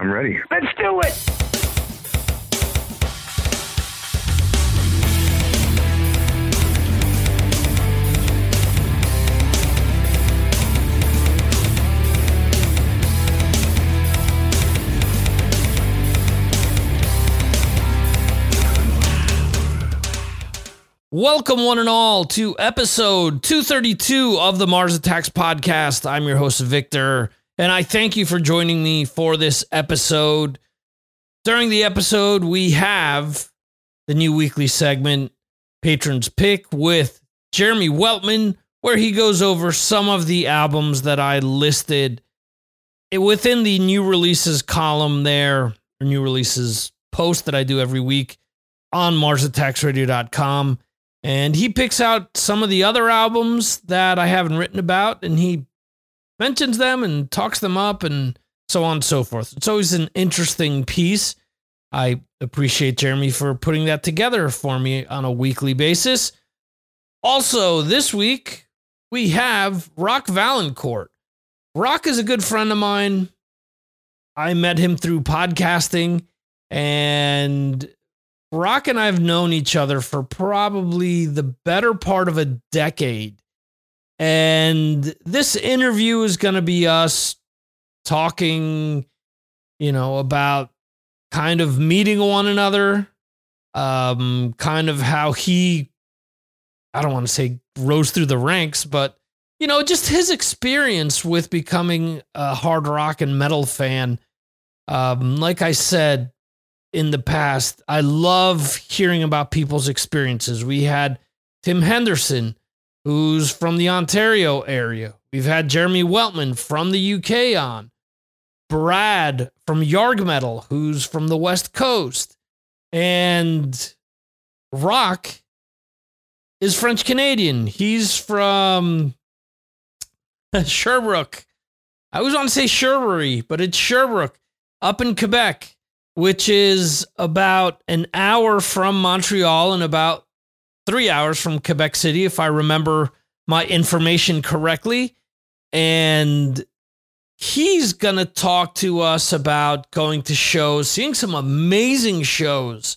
I'm ready. Let's do it. Welcome, one and all, to episode 232 of the Mars Attacks podcast. I'm your host, Victor, and I thank you for joining me for this episode. During the episode, we have the new weekly segment, Patrons Pick, with Jeremy Weltman, where he goes over some of the albums that I listed within the new releases column there, or new releases post that I do every week on MarsAttacksRadio.com. And he picks out some of the other albums that I haven't written about and he mentions them and talks them up and so on and so forth. It's always an interesting piece. I appreciate Jeremy for putting that together for me on a weekly basis. Also, this week we have Roch Vaillancourt. Roch is a good friend of mine. I met him through podcasting and Roch and I have known each other for probably the better part of a decade. And this interview is going to be us talking, you know, about kind of meeting one another, um, kind of how he, I don't want to say rose through the ranks, but, you know, just his experience with becoming a hard rock and metal fan. Um, like I said, in the past. I love hearing about people's experiences. We had Tim Henderson, who's from the Ontario area. We've had Jeremy Weltman from the UK on. Brad from Yarg Metal, who's from the West Coast. And Roch is French Canadian. He's from Sherbrooke. I always want to say Sherbury, but it's Sherbrooke up in Quebec which is about an hour from Montreal and about three hours from Quebec City, if I remember my information correctly. And he's going to talk to us about going to shows, seeing some amazing shows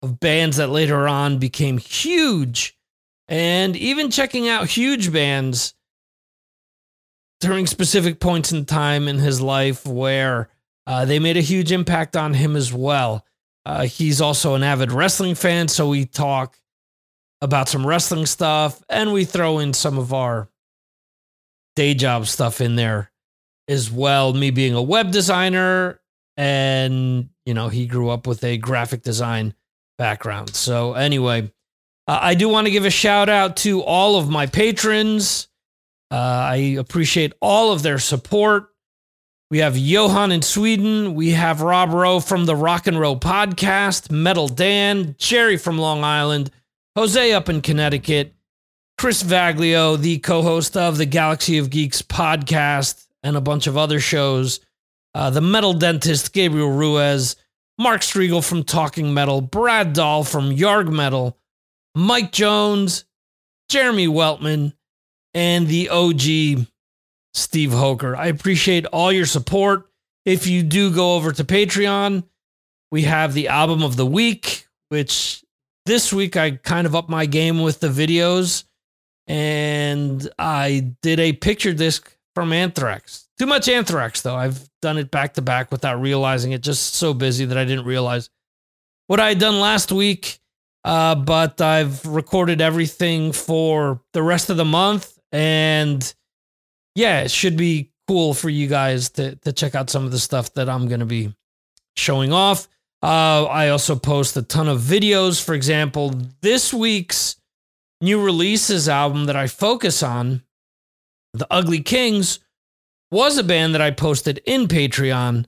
of bands that later on became huge, and even checking out huge bands during specific points in time in his life where uh, they made a huge impact on him as well. Uh, he's also an avid wrestling fan, so we talk about some wrestling stuff and we throw in some of our day job stuff in there as well. Me being a web designer, and you know, he grew up with a graphic design background. So, anyway, uh, I do want to give a shout out to all of my patrons. Uh, I appreciate all of their support. We have Johan in Sweden. We have Rob Rowe from the Rock and Roll podcast, Metal Dan, Jerry from Long Island, Jose up in Connecticut, Chris Vaglio, the co host of the Galaxy of Geeks podcast, and a bunch of other shows, uh, the metal dentist, Gabriel Ruiz, Mark Striegel from Talking Metal, Brad Dahl from Yarg Metal, Mike Jones, Jeremy Weltman, and the OG Steve Hoker. I appreciate all your support. If you do go over to Patreon, we have the album of the week, which this week I kind of upped my game with the videos and I did a picture disc from Anthrax. Too much Anthrax, though. I've done it back to back without realizing it. Just so busy that I didn't realize what I had done last week. Uh, but I've recorded everything for the rest of the month and yeah, it should be cool for you guys to to check out some of the stuff that I'm going to be showing off. Uh, I also post a ton of videos. For example, this week's new releases album that I focus on, The Ugly Kings, was a band that I posted in Patreon,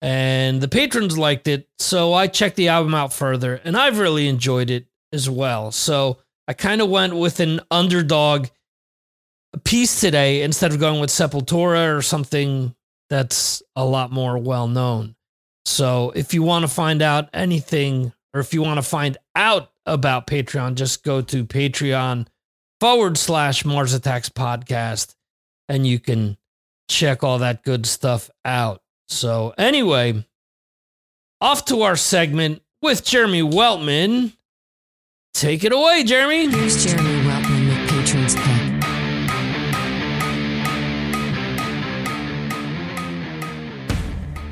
and the patrons liked it. So I checked the album out further, and I've really enjoyed it as well. So I kind of went with an underdog piece today instead of going with Sepultura or something that's a lot more well known. So if you want to find out anything or if you want to find out about Patreon, just go to Patreon forward slash Mars Attacks podcast and you can check all that good stuff out. So, anyway, off to our segment with Jeremy Weltman. Take it away, Jeremy. Here's Jeremy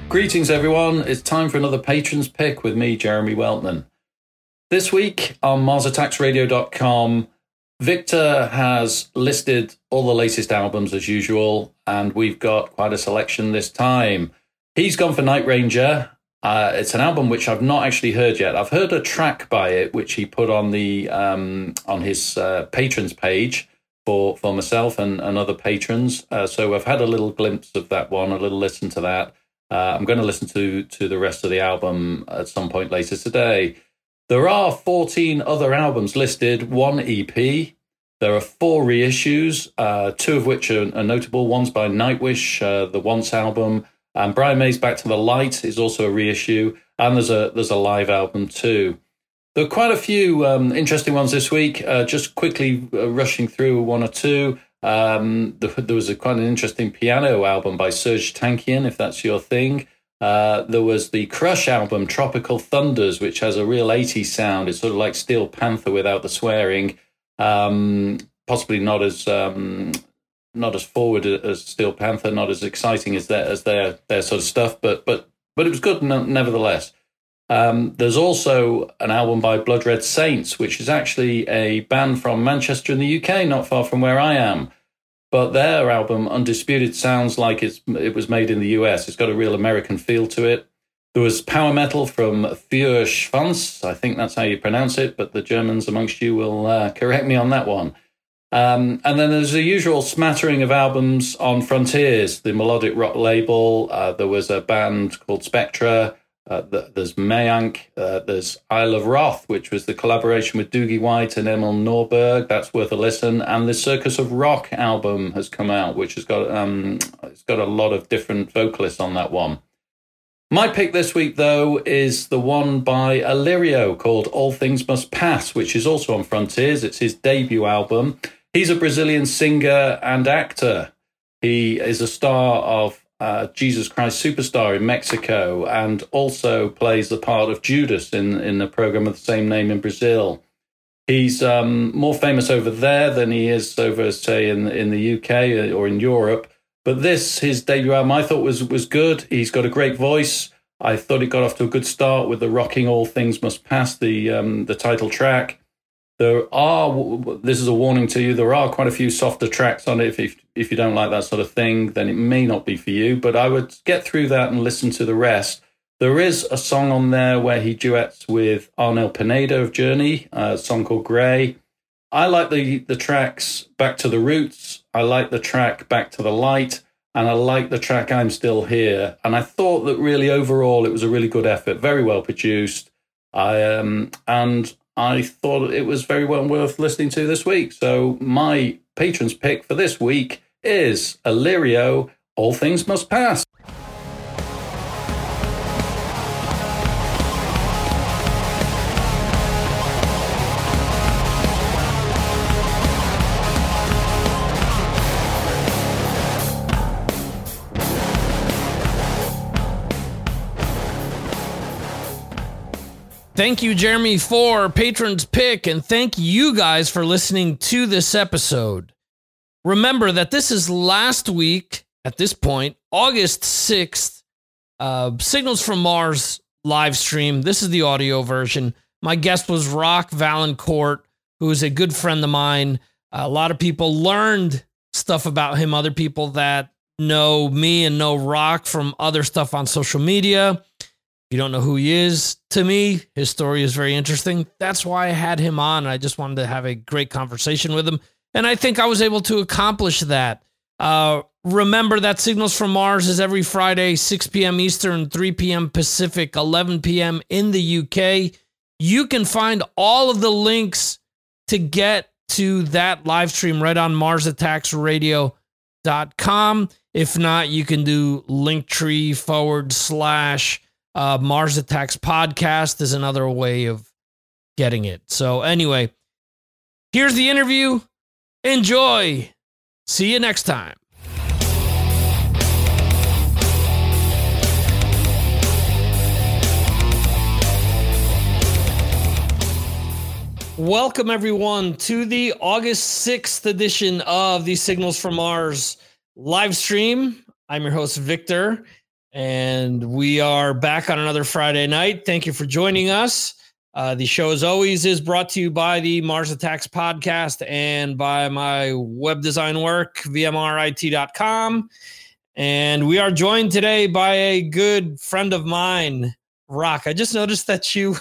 Greetings, everyone. It's time for another Patrons Pick with me, Jeremy Weltman. This week on MarsAttacksRadio.com, Victor has listed all the latest albums as usual, and we've got quite a selection this time. He's gone for Night Ranger. Uh, it's an album which I've not actually heard yet. I've heard a track by it, which he put on the um, on his uh, patrons page for for myself and, and other patrons. Uh, so I've had a little glimpse of that one, a little listen to that. Uh, I'm going to listen to to the rest of the album at some point later today. There are 14 other albums listed, one EP. There are four reissues, uh, two of which are, are, notable. One's by Nightwish, uh, the Once album, and Brian May's Back to the Light is also a reissue, and there's a there's a live album too. There are quite a few um, interesting ones this week. Uh, just quickly uh, rushing through one or two. Um, there, was a quite an interesting piano album by Serj Tankian, if that's your thing. Uh, there was the Crush album, Tropical Thunders, which has a real 80s sound. It's sort of like Steel Panther without the swearing. Um, possibly not as um, not as forward as Steel Panther, not as exciting as their as their their sort of stuff, but but but it was good nevertheless. Um, there's also an album by Blood Red Saints, which is actually a band from Manchester in the UK, not far from where I am. But their album, Undisputed, sounds like it's, it was made in the US. It's got a real American feel to it. There was power metal from Feuerschwanz. I think that's how you pronounce it, but the Germans amongst you will uh, correct me on that one. Um, and then there's the usual smattering of albums on Frontiers, the melodic rock label. Uh, there was a band called Spectra. Uh, there's Mayank. Uh, there's Isle of Wrath, which was the collaboration with Doogie White and Emil Norberg. That's worth a listen. And the Circus of Rock album has come out, which has got um, it's got a lot of different vocalists on that one. My pick this week, though, is the one by Illyrio called All Things Must Pass, which is also on Frontiers. It's his debut album. He's a Brazilian singer and actor. He is a star of uh, Jesus Christ Superstar in Mexico and also plays the part of Judas in, in the program of the same name in Brazil. He's um, more famous over there than he is over, say, in in the UK or in Europe. But this, his debut album, I thought was was good. He's got a great voice. I thought it got off to a good start with the rocking "All Things Must Pass," the um, the title track. There are, this is a warning to you, there are quite a few softer tracks on it. If, if, if you don't like that sort of thing, then it may not be for you. But I would get through that and listen to the rest. There is a song on there where he duets with Arnel Pineda of Journey, a song called Grey. I like the, the tracks Back to the Roots. I like the track Back to the Light. And I like the track I'm Still Here. And I thought that really overall it was a really good effort, very well produced. I um, and I thought it was very well worth listening to this week. So my patron's pick for this week is Illyrio, All Things Must Pass. Thank you, Jeremy, for patrons pick, and thank you guys for listening to this episode. Remember that this is last week at this point, August 6th, uh, Signals from Mars live stream. This is the audio version. My guest was Roch Vaillancourt, who is a good friend of mine. A lot of people learned stuff about him, other people that know me and know Roch from other stuff on social media you don't know who he is, to me, his story is very interesting. That's why I had him on. I just wanted to have a great conversation with him. And I think I was able to accomplish that. Uh, remember that Signals from Mars is every Friday, 6 p.m. Eastern, 3 p.m. Pacific, 11 p.m. in the UK. You can find all of the links to get to that live stream right on MarsAttacksRadio.com. If not, you can do linktree forward slash uh, Mars Attacks podcast is another way of getting it. So, anyway, here's the interview. Enjoy. See you next time. Welcome, everyone, to the August 6th edition of the Signals from Mars live stream. I'm your host, Victor and we are back on another Friday night. Thank you for joining us. Uh, the show, as always, is brought to you by the Mars Attacks podcast and by my web design work, vmrit.com. And we are joined today by a good friend of mine, Roch. I just noticed that you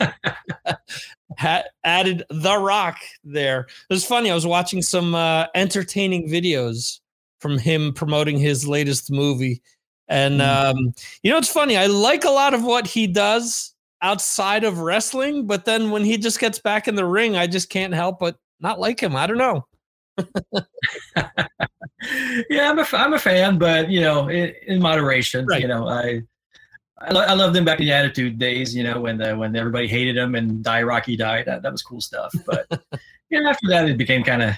had added the rock there. It was funny. I was watching some uh, entertaining videos from him promoting his latest movie. And Mm. um, you know, it's funny. I like a lot of what he does outside of wrestling, but then when he just gets back in the ring, I just can't help but not like him. I don't know. yeah, I'm a, I'm a fan, but you know, in, in moderation. Right. You know, I I, lo- I loved him back in the Attitude days. You know, when the, when everybody hated him and Die Rocky died. That, that was cool stuff. But yeah, after that, it became kind of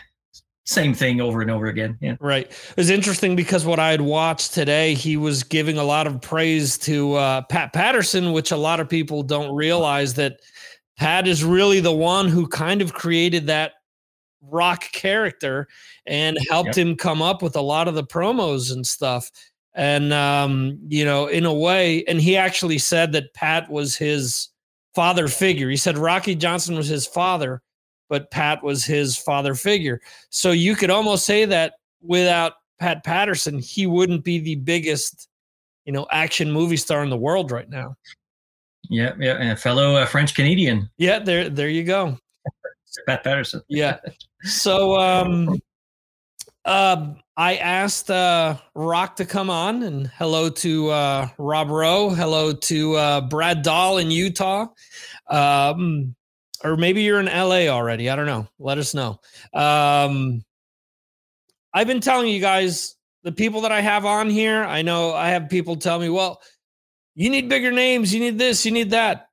same thing over and over again. Yeah. Right. It was interesting because what I had watched today, he was giving a lot of praise to uh, Pat Patterson, which a lot of people don't realize that Pat is really the one who kind of created that rock character and helped him come up with a lot of the promos and stuff. And, um, you know, in a way, and he actually said that Pat was his father figure. He said Rocky Johnson was his father, but Pat was his father figure. So you could almost say that without Pat Patterson, he wouldn't be the biggest, you know, action movie star in the world right now. Yeah. Yeah. And a fellow uh, French Canadian, Yeah, there, there you go. Pat Patterson. Yeah. So, um, uh, I asked uh, Roch to come on, and hello to uh, Rob Rowe. Hello to uh, Brad Dahl in Utah. Um, or maybe you're in LA already. I don't know. Let us know. Um, I've been telling you guys the people that I have on here. I know I have people tell me, well, you need bigger names. You need this. You need that.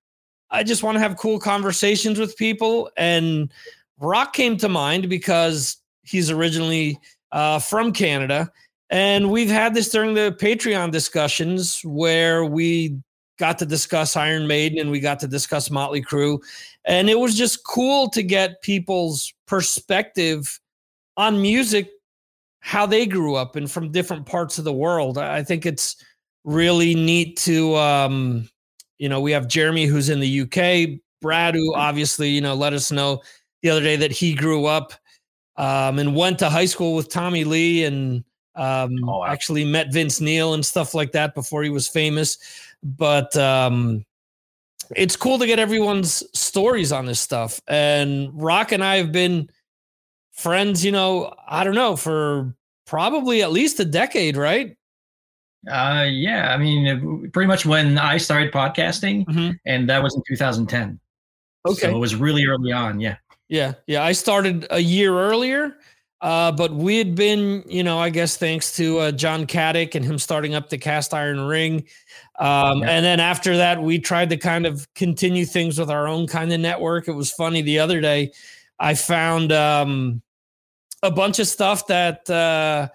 I just want to have cool conversations with people. And Roch came to mind because he's originally uh, from Canada. And we've had this during the Patreon discussions where we got to discuss Iron Maiden and we got to discuss Motley Crue. And it was just cool to get people's perspective on music, how they grew up and from different parts of the world. I think it's really neat to, um, you know, we have Jeremy who's in the UK, Brad, who obviously, you know, let us know the other day that he grew up um, and went to high school with Tommy Lee and um, Oh, wow. actually met Vince Neil and stuff like that before he was famous. But um, it's cool to get everyone's stories on this stuff. And Roch and I have been friends, you know, I don't know, for probably at least a decade, right? Uh, yeah. I mean, pretty much when I started podcasting, Mhm. and that was in 2010. Okay. So it was really early on. Yeah. Yeah, yeah. I started a year earlier, uh, but we had been, you know, I guess thanks to uh, John Caddick and him starting up the Cast Iron Ring, um, Yeah. and then after that, we tried to kind of continue things with our own kind of network. It was funny the other day, I found um, a bunch of stuff that uh,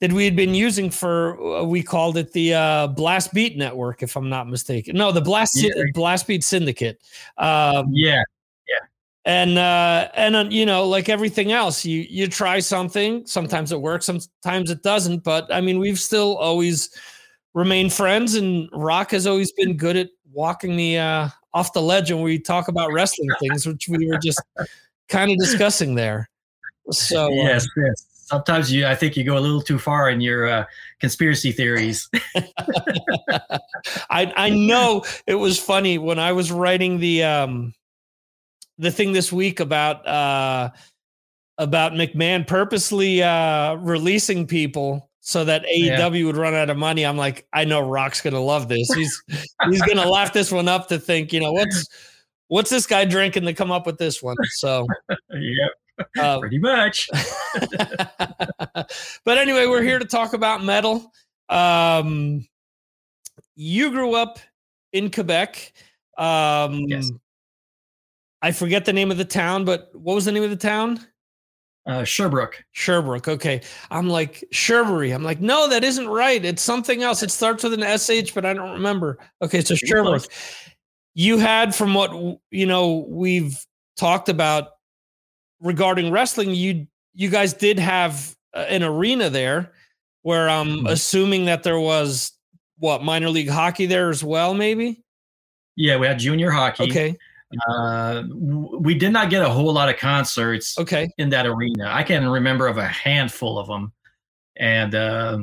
that we had been using for. uh, We called it the uh, Blast Beat Network, if I'm not mistaken. No, the Blast Yeah. Blast Beat Syndicate. Um, Yeah. Yeah. And uh and uh, you know like everything else you you try something sometimes it works sometimes it doesn't but i mean we've still always remained friends and Roch has always been good at walking me uh off the ledge when we talk about wrestling things which we were just kind of discussing there so uh, yes, yes. Sometimes you, I think you go a little too far in your uh, conspiracy theories. I I know it was funny when I was writing the um the thing this week about uh about McMahon purposely uh releasing people so that AEW would run out of money. I'm like, I know Roch's gonna love this. He's he's gonna laugh this one up to think, you know, what's what's this guy drinking to come up with this one? So yeah, uh, pretty much. but anyway, we're here to talk about metal. Um, you grew up in Quebec. Um, Yes. I forget the name of the town, but what was the name of the town? Uh, Sherbrooke. Sherbrooke. Okay. I'm like, Sherbury. I'm like, no, that isn't right. It's something else. It starts with an SH, but I don't remember. Okay. So Sherbrooke. You had, from what, you know, we've talked about regarding wrestling, you you guys did have uh, an arena there where I'm Mhm. assuming that there was what minor league hockey there as well, maybe. Yeah, we had junior hockey. Okay, Uh, we did not get a whole lot of concerts okay, in that arena. I can remember of a handful of them. And uh,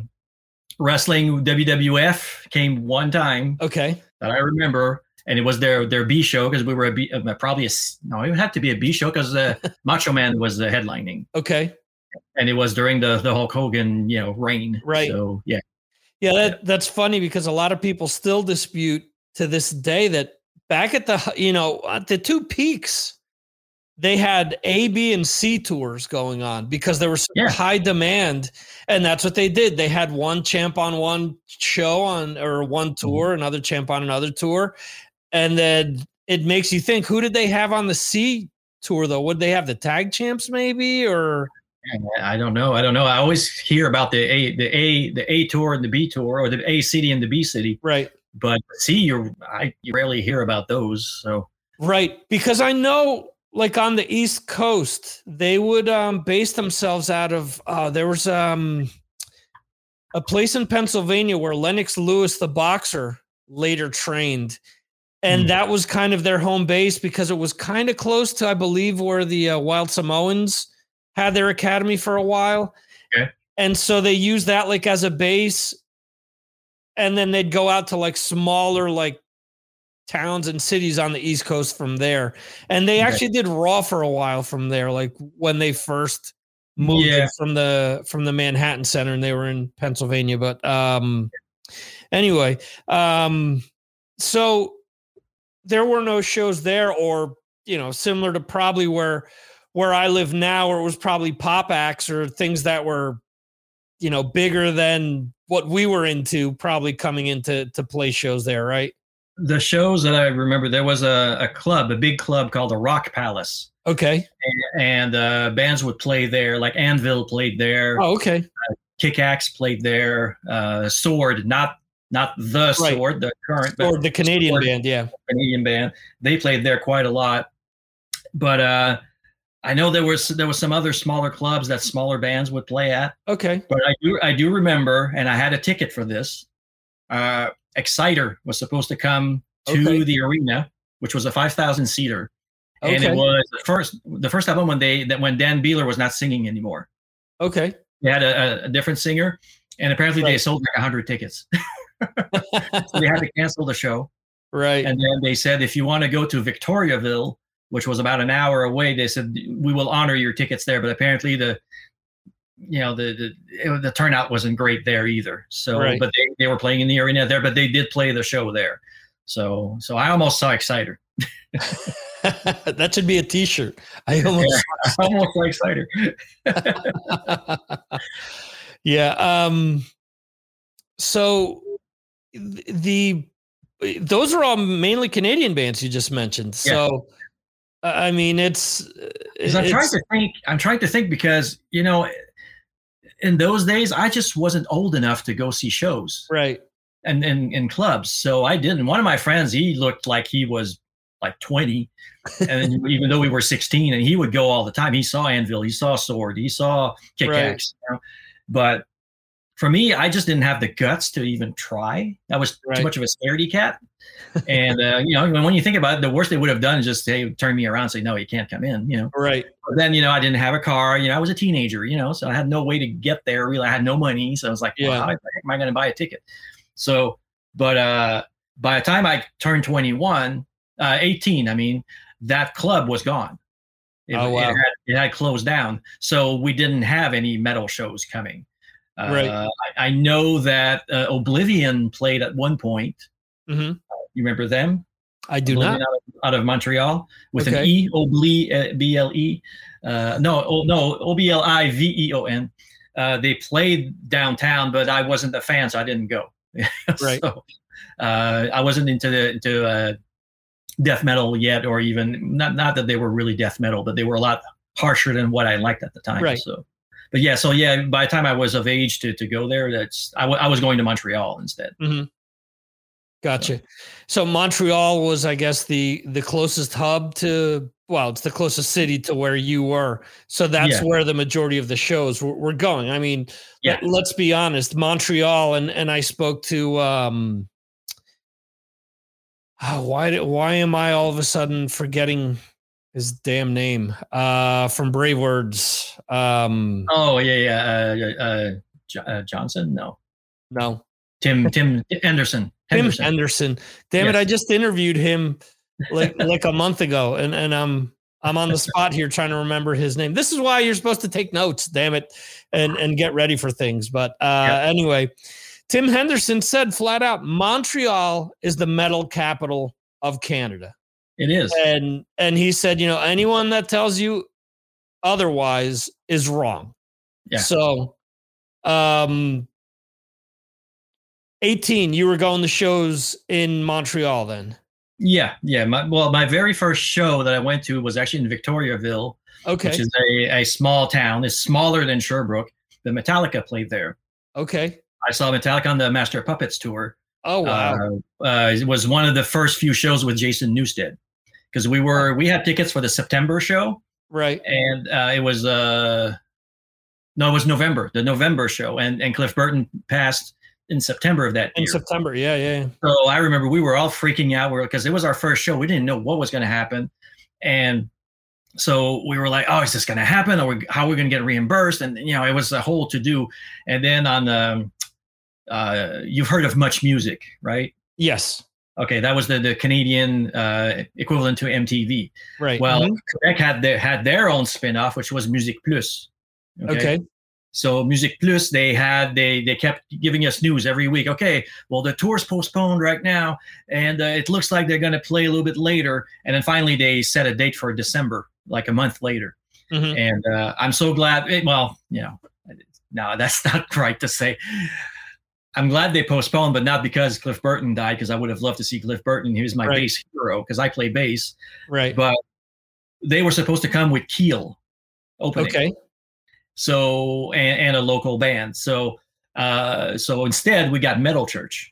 wrestling WWF came one time okay, that I remember, and it was their their B show because we were a B, uh, probably a no, it would have to be a B show because uh, Macho Man was the headlining, okay. and it was during the the Hulk Hogan you know reign. Right. So yeah, Yeah, that that's funny because a lot of people still dispute to this day that back at the you know at the two peaks they had A, B, and C tours going on because there was Yeah. high demand, and that's what they did. They had one champ on one show on or one Mm-hmm. tour, another champ on another tour, and then it makes you think who did they have on the C tour though? Would they have the tag champs maybe or I don't know. I don't know. I always hear about the A the A the A tour and the B tour, or the A city and the B city, right? But see, you I you rarely hear about those. So Right. Because I know like on the East Coast, they would um base themselves out of uh there was um a place in Pennsylvania where Lennox Lewis the boxer later trained. And Hmm. that was kind of their home base because it was kind of close to, I believe, where the uh, Wild Samoans had their academy for a while. Okay. And so they used that like as a base. And then they'd go out to like smaller, like towns and cities on the East Coast from there. And they actually did Raw for a while from there, like when they first moved Yeah. from the from the Manhattan Center and they were in Pennsylvania. But um anyway, um so there were no shows there or you know, similar to probably where where I live now, where it was probably pop acts or things that were, you know, bigger than what we were into, probably coming into to play shows there, right? the shows that I remember, there was a, a club, a big club called the Rock Palace, Okay. and uh, bands would play there. Like Anvil played there, Oh, okay. Kick Axe played there, uh, Sword, not not the Right. Sword, the current, Or the Canadian Sword. band, yeah. Canadian band. They played there quite a lot. But uh, I know there was there was some other smaller clubs that smaller bands would play at. Okay. But I do I do remember, and I had a ticket for this. Uh, Exciter was supposed to come to Okay. the arena, which was a five thousand seater, and it was the first the first album when they that when Dan Beehler was not singing anymore. Okay. They had a, a- different singer, and apparently they sold like hundred tickets. so they had to cancel the show. right. And then they said, if you want to go to Victoriaville, which was about an hour away, they said we will honor your tickets there. But apparently the, you know, the the, the turnout wasn't great there either. So, Right. but they, they were playing in the arena there, but they did play the show there. So, so I almost saw Exciter. that should be a t-shirt. I almost I almost saw Exciter. yeah. Um so the those are all mainly Canadian bands you just mentioned. So I mean it's. Uh, I'm trying to think. I'm trying to think because you know, in those days, I just wasn't old enough to go see shows. right. and in, in clubs. So I didn't. One of my friends, he looked like he was like 20, and even though we were 16, and he would go all the time. He saw Anvil, he saw Sword, he saw Kick Right. Axe. You know? But for me, I just didn't have the guts to even try. That was Right. too much of a scaredy cat. and uh, you know, when, you think about it, the worst they would have done is just say, turn me around, and say, no, you can't come in. You know. Right. But then, you know, I didn't have a car. You know, I was a teenager. You know, so I had no way to get there. Really, I had no money. So I was like, well, Yeah. how the heck am I going to buy a ticket? So, but uh, by the time I turned 21, uh, 18, I mean, that club was gone. It, Oh, wow. it, had, it had closed down. So we didn't have any metal shows coming. Uh, Right. I, I know that uh, Obliveon played at one point. hmm You remember them? I do Obliveon not. Out of, out of Montreal with Okay. an E, Obli, uh, B L E. Uh, no, oh, no, O B L I V E O N. Uh, they played downtown, but I wasn't a fan, so I didn't go. Right. so, uh, I wasn't into the into uh, death metal yet, or even not not that they were really death metal, but they were a lot harsher than what I liked at the time. Right. So, but yeah, so yeah, by the time I was of age to to go there, that's I, w- I was going to Montreal instead. Gotcha. So Montreal was, I guess, the the closest hub to well, it's the closest city to where you were. So that's Yeah. where the majority of the shows were, were going. I mean, Yeah. let, us be honest, Montreal and and I spoke to um oh, why did why am I all of a sudden forgetting his damn name? Uh from Brave Words. Um Oh yeah, yeah. Uh, uh, Jo- uh, Johnson? No. no. Tim Tim Anderson. Tim Henderson. Henderson. Damn it, I just interviewed him like like a month ago and and I'm I'm on the spot here trying to remember his name. This is why you're supposed to take notes, damn it, and and get ready for things. But uh anyway, Tim Henderson said flat out Montreal is the metal capital of Canada. It is. And and he said, you know, anyone that tells you otherwise is wrong. Yeah. So um 18 you were going to shows in Montreal then. Yeah, yeah. My, well, my very first show that I went to was actually in Victoriaville, Okay. which is a, a small town. It's smaller than Sherbrooke. The Metallica played there. okay. I saw Metallica on the Master Puppets tour. Oh wow. Uh, uh, it was one of the first few shows with Jason Newsted because we were we had tickets for the September show, right. and uh, it was uh, no, it was November, the November show, and and Cliff Burton passed in September of that In year. September. Yeah, yeah. So I remember we were all freaking out because it was our first show. We didn't know what was going to happen, and so we were like, "Oh, is this going to happen? Or how are we going to get reimbursed?" And you know, it was a whole to do. And then on the, uh, you've heard of Much Music, right? Yes. Okay, that was the the Canadian uh, equivalent to MTV. Right. Well, Mhm. Quebec had their had their own spin-off, which was Music Plus. okay. So Music Plus, they had they they kept giving us news every week. Okay, well the tour's postponed right now, and uh, it looks like they're going to play a little bit later. And then finally, they set a date for December, like a month later. Mhm. And uh, I'm so glad. It, well, you know, no, that's not right to say. I'm glad they postponed, but not because Cliff Burton died, because I would have loved to see Cliff Burton. He was my Right. bass hero because I play bass. Right. But they were supposed to come with Keel opening Okay. so and, and a local band so uh so instead we got metal church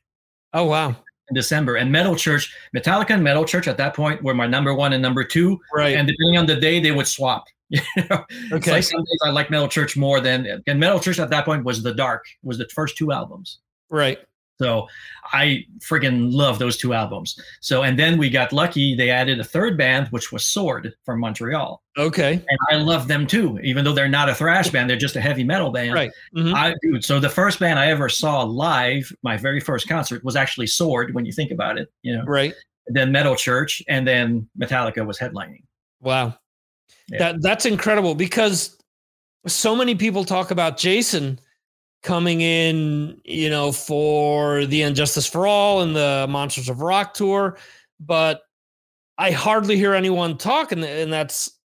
Oh wow. in december and metal church metallica and metal church at that point were my number one and number two Right. and depending on the day they would swap You know? Okay. like some days i like metal church more than and metal church at that point was the dark was the first two albums right. so i friggin' love those two albums so and then we got lucky they added a third band which was sword from montreal Okay. and i love them too even though they're not a thrash band they're just a heavy metal band Right. Mhm. I dude, so the first band I ever saw live, my very first concert was actually Sword. When you think about it, you know, Right. then Metal Church, and then Metallica was headlining. Wow. Yeah. That that's incredible because so many people talk about Jason coming in, you know, for the Injustice for All and the Monsters of Rock tour, but I hardly hear anyone talk, and, and that's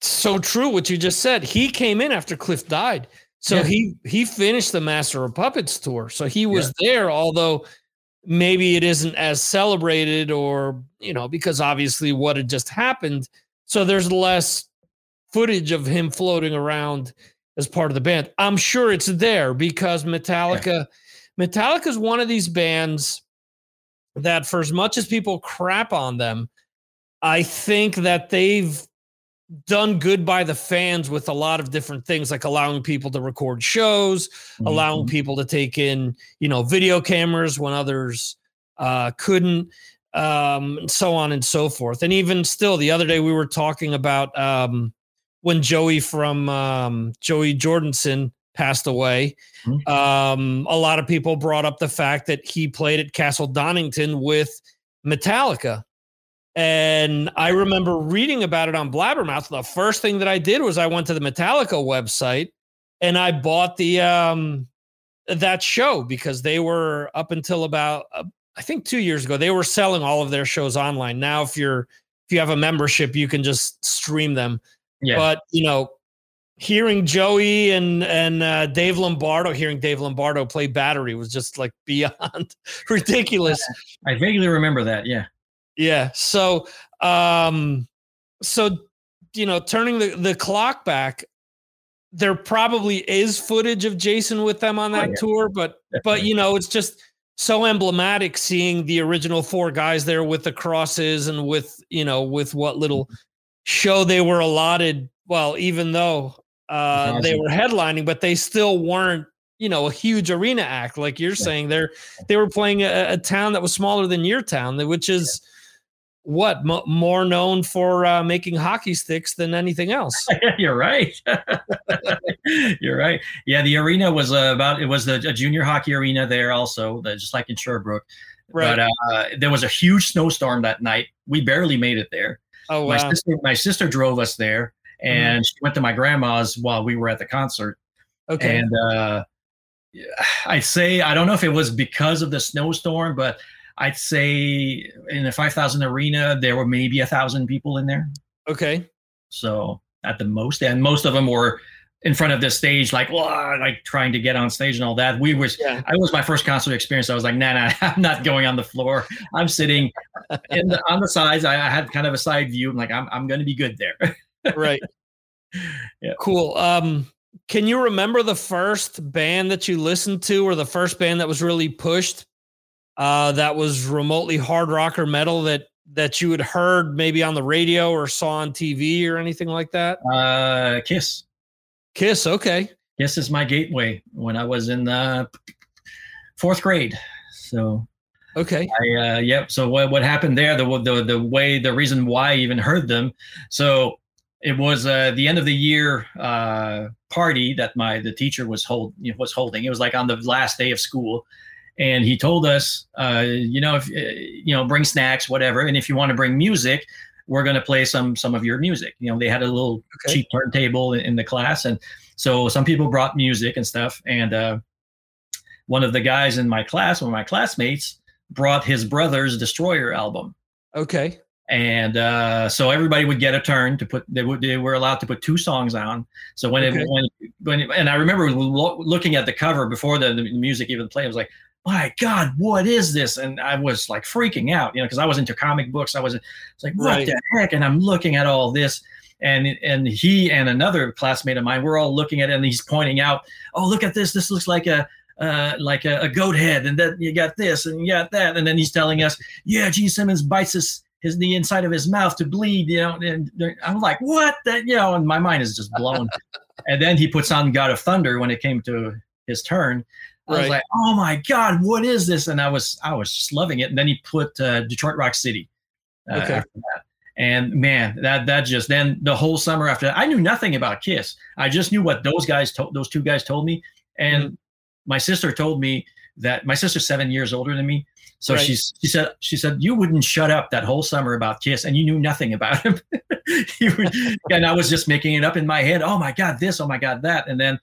so true. What you just said. He came in after Cliff died, so Yeah. he he finished the Master of Puppets tour, so he was there. Although maybe it isn't as celebrated, or you know, because obviously what had just happened, so there's less footage of him floating around as part of the band. I'm sure it's there because Metallica, Metallica is one of these bands that, for as much as people crap on them, I think that they've done good by the fans with a lot of different things, like allowing people to record shows, allowing people to take in, you know, video cameras when others uh, couldn't, um, and so on and so forth. And even still, the other day we were talking about um, when Joey from um, Joey Jordison passed away. Mhm. Um, a lot of people brought up the fact that he played at Castle Donington with Metallica. And I remember reading about it on Blabbermouth. The first thing that I did was I went to the Metallica website and I bought the um that show because they were up until about uh, I think 2 years ago they were selling all of their shows online. Now if you're if you have a membership you can just stream them. Yeah, But, you know, hearing Joey and and uh, Dave Lombardo hearing Dave Lombardo play battery was just like beyond ridiculous. I vaguely remember that. Yeah, Yeah. So, um, so you know, turning the the clock back, there probably is footage of Jason with them on Oh, that yeah. tour, but but you know, it's just so emblematic seeing the original four guys there with the crosses and with you know with what little show they were allotted. Well, even though uh, they were headlining, but they still weren't you know a huge arena act like you're saying. They're they were playing a, a town that was smaller than your town, which is what m- more known for uh, making hockey sticks than anything else. You're right. You're right. Yeah, the arena was uh, about it was a, a, junior hockey arena there also, just like in Sherbrooke. Right. But uh, there was a huge snowstorm that night. We barely made it there. Oh wow. My sister, my sister drove us there, and mm. she went to my grandma's while we were at the concert. Okay. And uh, I'd say I don't know if it was because of the snowstorm, but I'd say in the 5,000 arena, there were maybe a thousand people in there. Okay. So at the most, and most of them were in front of the stage, like, like trying to get on stage and all that. We was, yeah. I was my first concert experience. I was like, nah, nah, I'm not going on the floor. I'm sitting in the, on the sides. I, I, had kind of a side view. I'm like, I'm, I'm going to be good there. right. Yeah. Cool. Um, can you remember the first band that you listened to or the first band that was really pushed uh, that was remotely hard rock or metal that that you had heard maybe on the radio or saw on TV or anything like that? Uh, Kiss. Kiss. Okay. Kiss is my gateway when I was in the fourth grade. So. Okay. I, uh, yep. So what, what happened there? The, the the way the reason why I even heard them. So it was uh, the end of the year uh, party that my the teacher was hold was holding. It was like on the last day of school, and he told us, uh, you know, if uh, you know, bring snacks, whatever, and if you want to bring music, we're going to play some some of your music. You know, they had a little okay. cheap turntable in, in, the class, and so some people brought music and stuff. And uh, one of the guys in my class, one of my classmates, brought his brother's Destroyer album. Okay. And uh, so everybody would get a turn to put. They, would, they were allowed to put two songs on. So when okay. it when when and I remember looking at the cover before the, the music even played. I was like, my God, what is this? And I was like freaking out, you know, because I was into comic books. I was, like, what right. the heck? And I'm looking at all this. And and he and another classmate of mine, we're all looking at it, and he's pointing out, oh, look at this. This looks like a uh, like a, a, goat head, and then you got this, and you got that, and then he's telling us, yeah, Gene Simmons bites his his the inside of his mouth to bleed, you know. And I'm like, what? That you know, and my mind is just blown. and then he puts on God of Thunder when it came to his turn, I right. was like, "Oh my god, what is this?" And I was I was just loving it. And then he put uh, Detroit Rock City. Uh, okay. After that. And man, that that just then the whole summer after that, I knew nothing about Kiss. I just knew what those guys told those two guys told me. And mm-hmm. my sister told me that my sister's seven years older than me. So right. she's she said she said you wouldn't shut up that whole summer about Kiss and you knew nothing about him. and I was just making it up in my head. Oh my God, this, oh my God, that. And then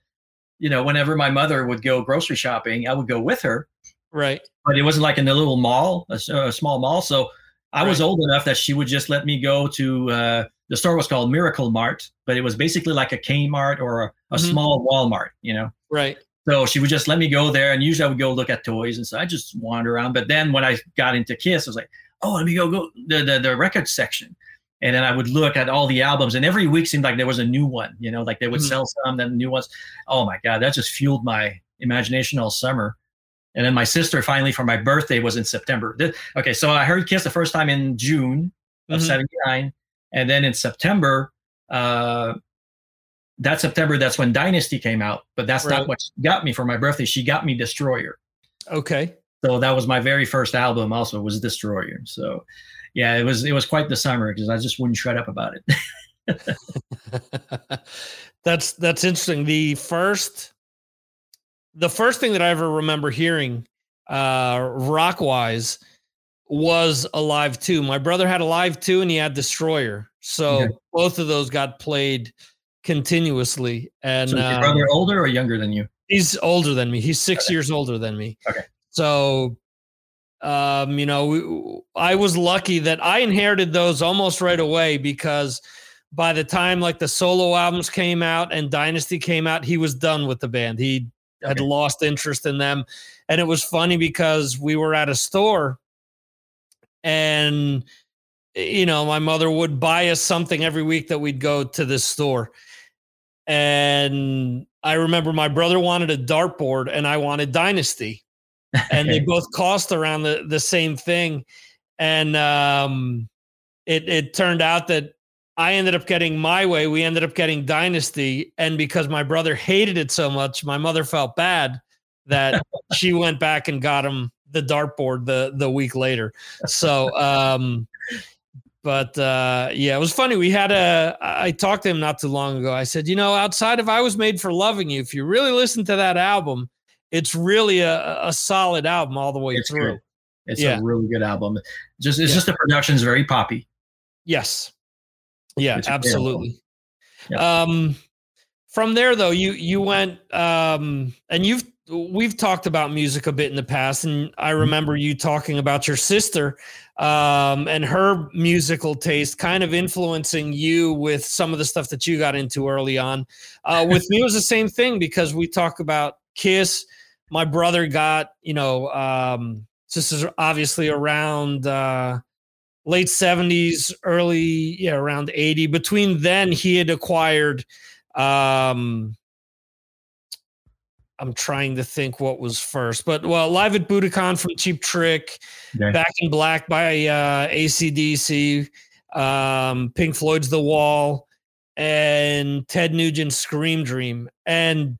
you know, whenever my mother would go grocery shopping, I would go with her. Right. But it wasn't like in a little mall, a, a small mall. So I right. was old enough that she would just let me go to uh, the store was called Miracle Mart, but it was basically like a Kmart or a, a mm-hmm. small Walmart, you know. Right. So she would just let me go there, and usually I would go look at toys, and so I just wander around. But then when I got into Kiss, I was like, oh, let me go go the the, the record section and then I would look at all the albums, and every week seemed like there was a new one. You know, like they would mm-hmm. sell some, then new ones. Oh my god, that just fueled my imagination all summer. And then my sister finally for my birthday was in September. Okay, so I heard Kiss the first time in June of '79, mm-hmm. and then in September, uh, that September, that's when Dynasty came out. But that's right. not what got me for my birthday. She got me Destroyer. Okay. So that was my very first album. Also was Destroyer. So yeah, it was it was quite the summer because I just wouldn't shut up about it. that's that's interesting. The first the first thing that I ever remember hearing uh rock wise was Alive too. My brother had Alive too and he had Destroyer. So okay. both of those got played continuously. And so your uh, brother older or younger than you? He's older than me. He's six okay. years older than me. Okay. So um, you know, we, I was lucky that I inherited those almost right away because by the time like the solo albums came out and Dynasty came out, he was done with the band. He okay. had lost interest in them. And it was funny because we were at a store and you know, my mother would buy us something every week that we'd go to this store. And I remember my brother wanted a dartboard and I wanted Dynasty. and they both cost around the the same thing. And um, it it turned out that I ended up getting my way. We ended up getting Dynasty, and because my brother hated it so much, my mother felt bad that she went back and got him the dartboard the the week later. So, um, but uh, yeah, it was funny. We had a. I talked to him not too long ago. I said, you know, outside of "I Was Made for Loving You," if you really listen to that album, it's really a, a solid album all the way It's through. good. It's Yeah. a really good album. Just it's Yeah. just the production's very poppy. Yes. Yeah, absolutely. Yeah. Um from there though, you you went um and you've we've talked about music a bit in the past and I Mm-hmm. remember you talking about your sister um and her musical taste kind of influencing you with some of the stuff that you got into early on. Uh with me it was the same thing because we talk about Kiss. My brother got, you know, um this is obviously around uh late 70s early yeah around 80 between then he had acquired um i'm trying to think what was first but well live at budokan from cheap trick Okay. back in black by uh acdc um pink floyd's the wall and ted nugent's scream dream and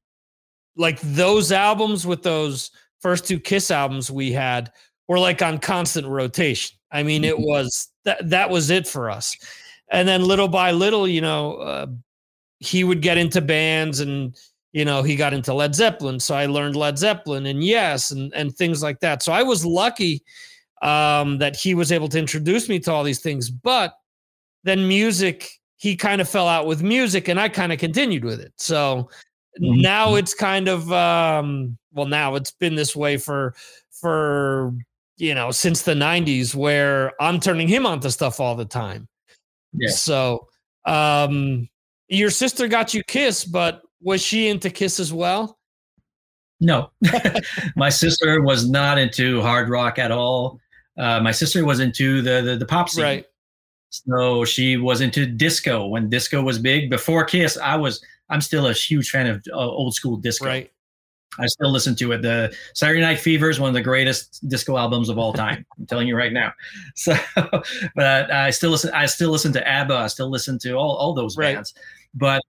like those albums with those first two kiss albums we had were like on constant rotation. I mean it was that that was it for us. And then little by little you know uh, he would get into bands and you know he got into led zeppelin so i learned led zeppelin and yes and and things like that. So i was lucky um that he was able to introduce me to all these things but then music he kind of fell out with music and i kind of continued with it. So. Now it's kind of um well now it's been this way for for you know since the 90s where i'm turning him onto stuff all the time Yeah. so um your sister got you kiss but was she into kiss as well No, my sister was not into hard rock at all. Uh, my sister was into the the, the pop scene. right So she was into disco when disco was big. Before Kiss, I was. I'm still a huge fan of uh, old school disco. right I still listen to it. The Saturday Night Fever is one of the greatest disco albums of all time. I'm telling you right now. So, but I still listen. I still listen to ABBA. I still listen to all all those Right. bands. But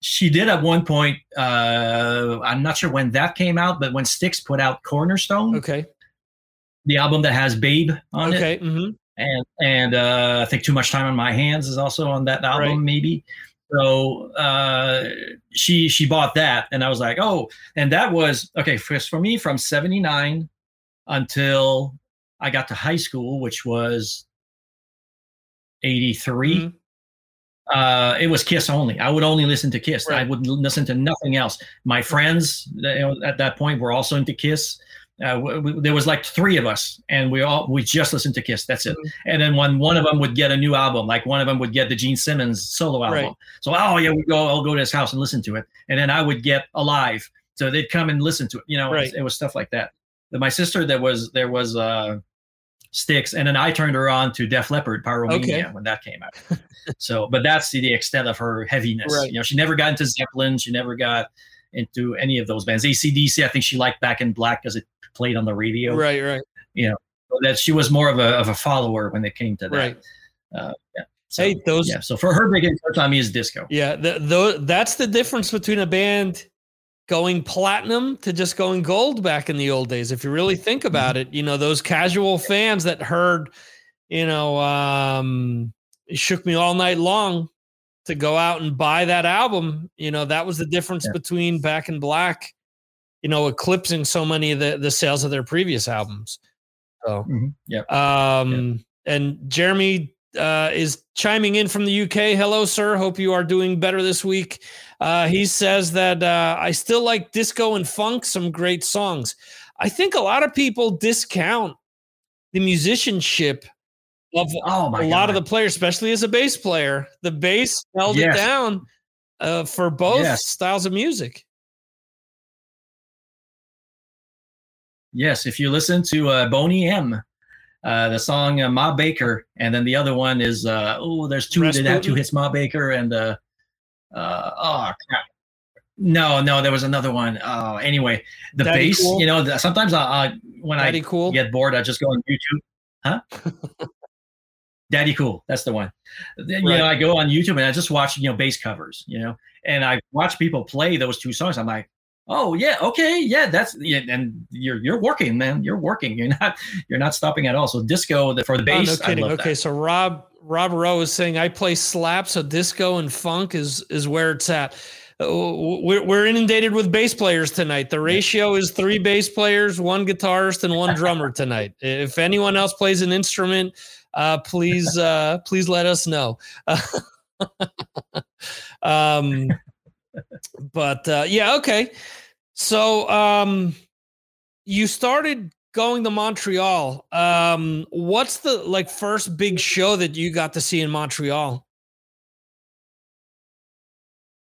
she did at one point. Uh, I'm not sure when that came out, but when Styx put out Cornerstone, okay the album that has Babe on it, okay hmm and and uh, I think Too Much Time on My Hands is also on that album, Right. maybe. So uh, she she bought that, and I was like, oh, and that was okay for for me from '79 until I got to high school, which was '83. Mhm. Uh, it was Kiss only. I would only listen to Kiss. I would listen to nothing else. My friends you know, at that point were also into Kiss. Uh, w- w- there was like three of us, and we all we just listened to Kiss. That's it. Mhm. And then when one of them would get a new album, like one of them would get the Gene Simmons solo album. Right. So oh yeah, we go. I'll go to his house and listen to it. And then I would get Alive. So they'd come and listen to it. You know, Right. it, it was stuff like that. But my sister, there was there was uh, Styx, and then I turned her on to Def Leppard, Pyromania Okay. when that came out. so, but that's the, the extent of her heaviness. Right. You know, she never got into Zeppelin. She never got into any of those bands. ACDC, I think she liked Back in Black because it played on the radio. right right you So that she was more of a of a follower when it came to that. right Uh, yeah. So, hey those yeah. So for her, big influence on me is disco. Yeah, the, the, that's the difference between a band going platinum to just going gold back in the old days. If you really think about it, you know, those casual fans that heard, you know, um, it shook me all night long to go out and buy that album. You know, that was the difference Yeah. between Back in Black, you know, eclipsing so many of the, the sales of their previous albums. So, Mhm. Yeah. um, and Jeremy uh, is chiming in from the UK. Hello, sir. Hope you are doing better this week. Uh, he says that uh, I still like disco and funk, some great songs. I think a lot of people discount the musicianship of Oh a lot of the players, especially as a bass player. The bass held Yes. it down uh, for both Yes. styles of music. Yes, if you listen to uh, Boney M, uh, the song uh, Ma Baker, and then the other one is uh, oh, there's two that have two hits, Ma Baker and uh, uh, oh crap, No, no, there was another one. Uh, anyway, the Daddy bass. Cool? You know, the, sometimes I, I when Daddy I cool. get bored, I just go on YouTube. Huh? Daddy Cool, that's the one. Then, You know, I go on YouTube and I just watch you know bass covers. You know, and I watch people play those two songs. I'm like, oh yeah, okay, yeah, that's yeah, and you're you're working, man. You're working. You're not you're not stopping at all. So disco the, for the Oh, bass. no kidding. I love Okay, that. so Rob Rob Rowe is saying I play slap, so disco and funk is is where it's at. Uh, We're, we're inundated with bass players tonight. The ratio is three bass players, one guitarist, and one drummer tonight. If anyone else plays an instrument, uh, please uh, please let us know. um, but uh, yeah, okay. So um, you started going to Montreal. Um, what's the like first big show that you got to see in Montreal?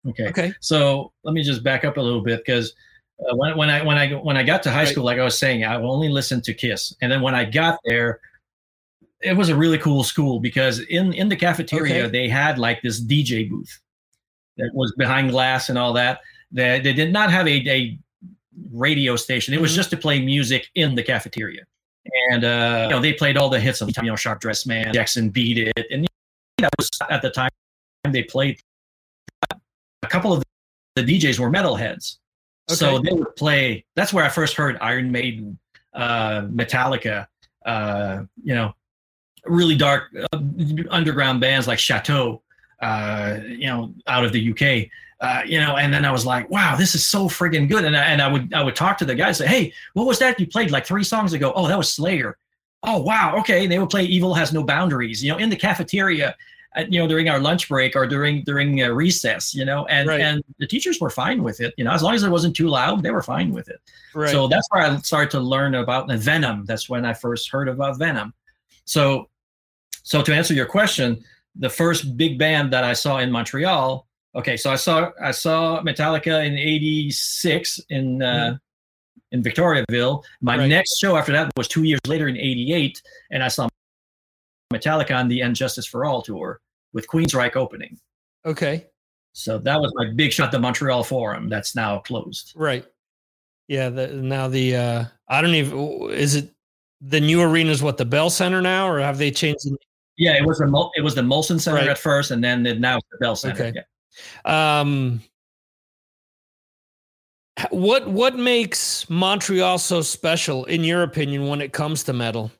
Okay. Okay. So let me just back up a little bit because uh, when, when I when I when I got to high Right. school, like I was saying, I only listened to Kiss, and then when I got there, it was a really cool school because in in the cafeteria Okay. they had like this DJ booth that was behind glass and all that. They, they did not have a, a radio station. It was Mhm. just to play music in the cafeteria, and uh, you know they played all the hits of you know Sharp Dressed Man, Jackson Beat It, and that was at the time they played a couple of the DJs were metalheads. So they would play. That's where I first heard Iron Maiden, uh, Metallica, uh, you know, really dark uh, underground bands like Chateaux, uh, you know, out of the UK. Uh, you know, and then I was like, "Wow, this is so friggin' good!" And I, and I would I would talk to the guys, say, "Hey, what was that you played like three songs ago?" Oh, that was Slayer. Oh, wow, okay. And they would play "Evil Has No Boundaries," you know, in the cafeteria, uh, you know, during our lunch break or during during uh, recess, you know, and Right. and the teachers were fine with it, you know, as long as it wasn't too loud, they were fine with it. Right. So that's where I started to learn about the Venom. That's when I first heard about Venom. So, so to answer your question, the first big band that I saw in Montreal. Okay, so I saw I saw Metallica in '86 in uh, in Victoriaville. My. Right. next show after that was two years later in '88, and I saw Metallica on the And Justice for All tour with Queensryche opening. okay. So that was my big shot. The Montreal Forum that's now closed. Right. Yeah. The, now the uh, I don't even is it the new arena is what the Bell Center now, or have they changed? The, Yeah, it was the it was the Molson Center Right. at first, and then it, now it's the Bell Center. Okay. Yeah. Um, what what makes Montreal so special, in your opinion, when it comes to metal?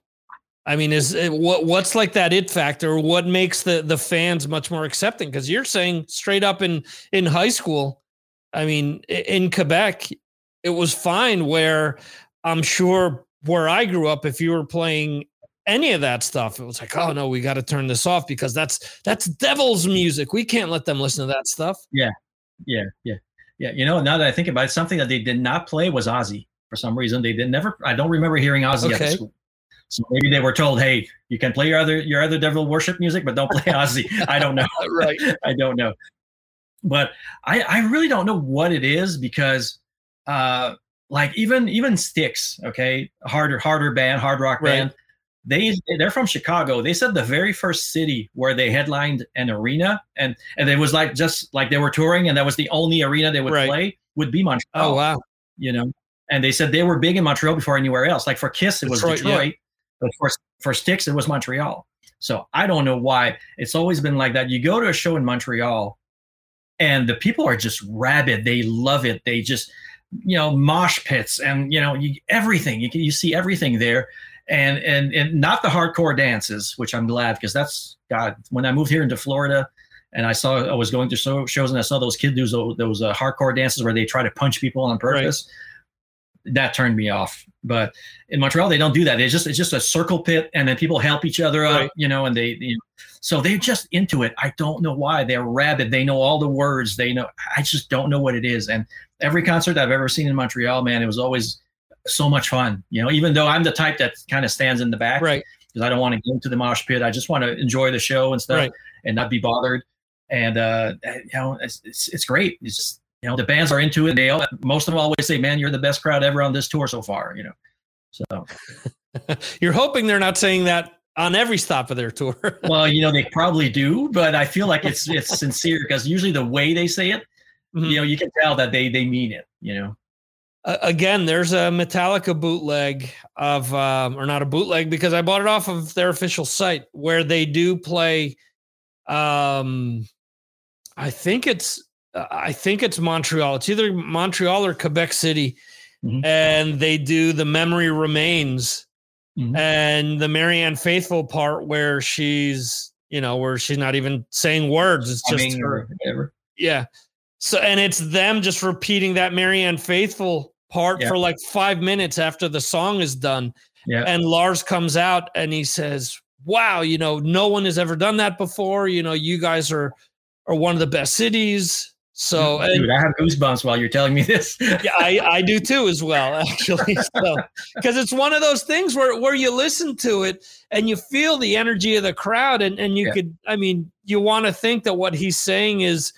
I mean, is it, what what's like that it factor? What makes the the fans much more accepting? Because you're saying straight up in in high school, I mean, in Quebec, it was fine. Where I'm sure where I grew up, if you were playing any of that stuff, it was like, oh no, we got to turn this off because that's that's devil's music. We can't let them listen to that stuff. Yeah, yeah, yeah. Yeah. You know, now that I think about it, something that they did not play was Ozzy for some reason. They did never. I don't remember hearing Ozzy at the Okay. school. So maybe they were told, "Hey, you can play your other your other devil worship music, but don't play Ozzy." I don't know. Right. I don't know. But I I really don't know what it is because, uh, like even even Styx, okay, harder harder band, hard rock Right. They they're from Chicago. They said the very first city where they headlined an arena, and and it was like just like they were touring, and that was the only arena they would Right. play would be Montreal. Oh wow. You know, and they said they were big in Montreal before anywhere else. Like for Kiss, it was Detroit, Detroit, yeah. but for for Styx, it was Montreal. So I don't know why it's always been like that. You go to a show in Montreal, and the people are just rabid. They love it. They just you know mosh pits and you know you, everything. You you see everything there, and and and not the hardcore dances, which I'm glad because that's God. When I moved here into Florida. And I saw I was going to show, shows and I saw those kids do those, those uh, hardcore dances where they try to punch people on purpose. That turned me off. But in Montreal, they don't do that. It's just it's just a circle pit, and then people help each other up, Right. you know. And they, you know, so they're just into it. I don't know why. They're rabid. They know all the words. They know. I just don't know what it is. And every concert I've ever seen in Montreal, man, it was always so much fun. You know, even though I'm the type that kind of stands in the back Right. because I don't want to go to the mosh pit. I just want to enjoy the show and stuff Right. and not be bothered. And uh, you know, it's, it's it's great. It's just, you know the bands are into it. They all, most of them always say, "Man, you're the best crowd ever on this tour so far." You know, so You're hoping they're not saying that on every stop of their tour. well, you know they probably do, but I feel like it's it's sincere because usually the way they say it, Mhm. you know, you can tell that they they mean it. You know. Uh, again, there's a Metallica bootleg of, um, or not a bootleg because I bought it off of their official site where they do play. Um, I think it's, uh, I think it's Montreal. It's either Montreal or Quebec City, Mhm. and they do the memory remains Mhm. and the Marianne Faithfull part where she's, you know, where she's not even saying words. It's just Humming her whatever. yeah. So and it's them just repeating that Marianne Faithfull part Yeah. for like five minutes after the song is done. Yeah. And Lars comes out and he says, Wow, you know, no one has ever done that before. You know, you guys are are one of the best cities. So and Dude, I have goosebumps while you're telling me this. yeah, I, I do too as well, actually. So because it's one of those things where where you listen to it and you feel the energy of the crowd and, and you Yeah. could I mean, you want to think that what he's saying is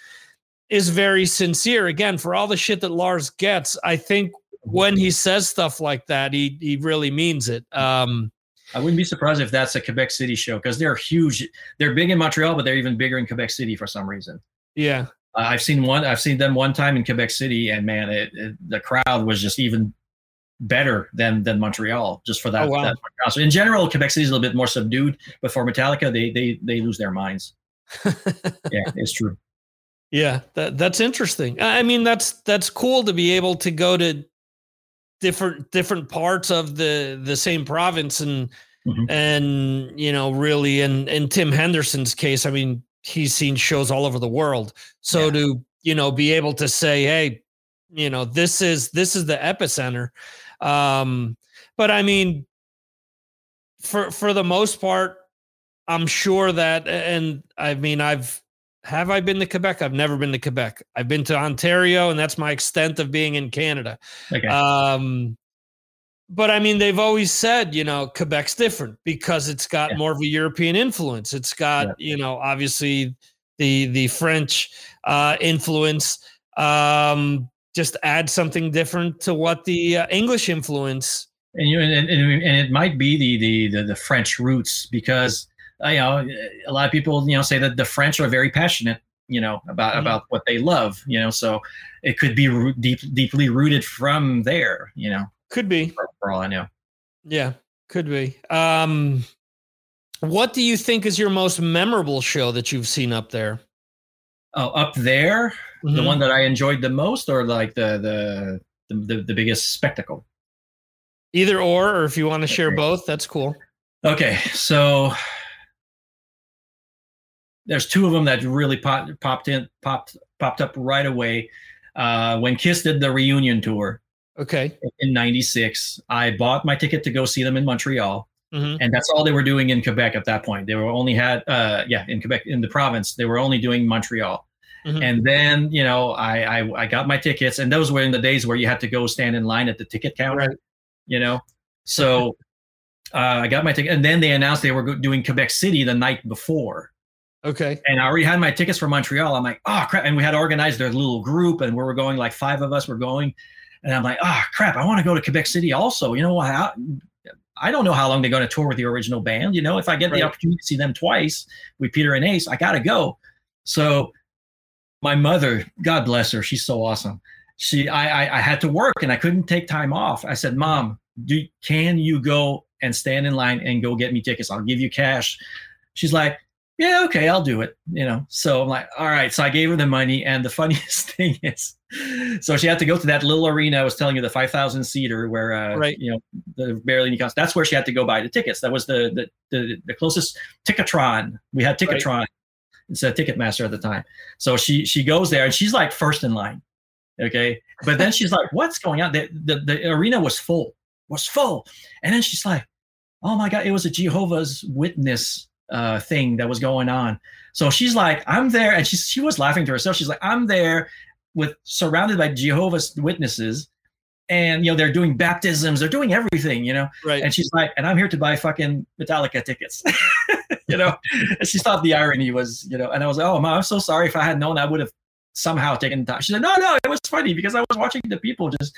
is very sincere. Again, for all the shit that Lars gets, I think when he says stuff like that, he he really means it. Um I wouldn't be surprised if that's a Quebec City show because they're huge. They're big in Montreal, but they're even bigger in Quebec City for some reason. yeah. Uh, I've seen one. I've seen them one time in Quebec City, and man, it, it, the crowd was just even better than than Montreal just for that. Oh, wow. that. So in general, Quebec City is a little bit more subdued, but for Metallica, they they they lose their minds. Yeah, it's true. Yeah, that that's interesting. I mean, that's that's cool to be able to go to different different parts of the the same province and Mhm. and you know really in in Tim Henderson's case, I mean, he's seen shows all over the world. So Yeah. to you know be able to say, hey, you know, this is this is the epicenter. Um, but I mean, for for the most part, I'm sure that, and I mean, I've have I been to Quebec? I've never been to Quebec. I've been to Ontario, and that's my extent of being in Canada. Okay. Um, but I mean, they've always said, you know, Quebec's different because it's got Yeah. more of a European influence. It's got, Yeah. you know, obviously the the French uh, influence. Um, just add something different to what the uh, English influence. and you and, and, and it might be the, the the the French roots because you know a lot of people you know say that the French are very passionate you know about Mhm. about what they love you know so it could be root, deep, deeply rooted from there you know Could be. for, for all I know. Yeah, could be. Um, what do you think is your most memorable show that you've seen up there? Oh, up there, the Mhm. one that I enjoyed the most, or like the the the, the, the biggest spectacle. Either or, or if you want to share both, that's cool. Okay, so there's two of them that really popped popped in popped popped up right away uh, when Kiss did the reunion tour Okay. in '96. I bought my ticket to go see them in Montreal, Mhm. and that's all they were doing in Quebec at that point. They were only had uh, yeah in Quebec in the province. They were only doing Montreal. Mhm. And then you know I, I I got my tickets, and those were in the days where you had to go stand in line at the ticket counter. Right. You know, so uh, I got my ticket, and then they announced they were doing Quebec City the night before, Okay. and I already had my tickets for Montreal. I'm like, oh crap! And we had organized a little group, and we were going like five of us were going, and I'm like, oh crap! I want to go to Quebec City also. You know what? I, I don't know how long they're going to tour with the original band. You know, if I get Right. the opportunity to see them twice with Peter and Ace, I got to go. So my mother, God bless her, she's so awesome. She, I, I, I had to work and I couldn't take time off. I said, Mom, do can you go and stand in line and go get me tickets? I'll give you cash. She's like, Yeah, okay, I'll do it. You know, so I'm like, All right. So I gave her the money, and the funniest thing is, so she had to go to that little arena I was telling you, the 5,000 seater, where uh, Right. you know the barely any cost. That's where she had to go buy the tickets. That was the the the, the closest Ticketron. We had Right. It's a Ticketmaster at the time. So she she goes there and she's like first in line. Okay. But then she's like, what's going on? The, the, the arena was full, was full. And then she's like, oh my God, it was a Jehovah's Witness uh, thing that was going on. So she's like, I'm there. And she, she was laughing to herself. She's like, I'm there with surrounded by Jehovah's Witnesses. And, you know, they're doing baptisms, they're doing everything, you know. Right. And she's like, and I'm here to buy fucking Metallica tickets. you know, and she thought the irony was, you know, and I was like, oh, mom, I'm so sorry. If I had known, I would have somehow taken time. She said, no, no, it was funny because I was watching the people just,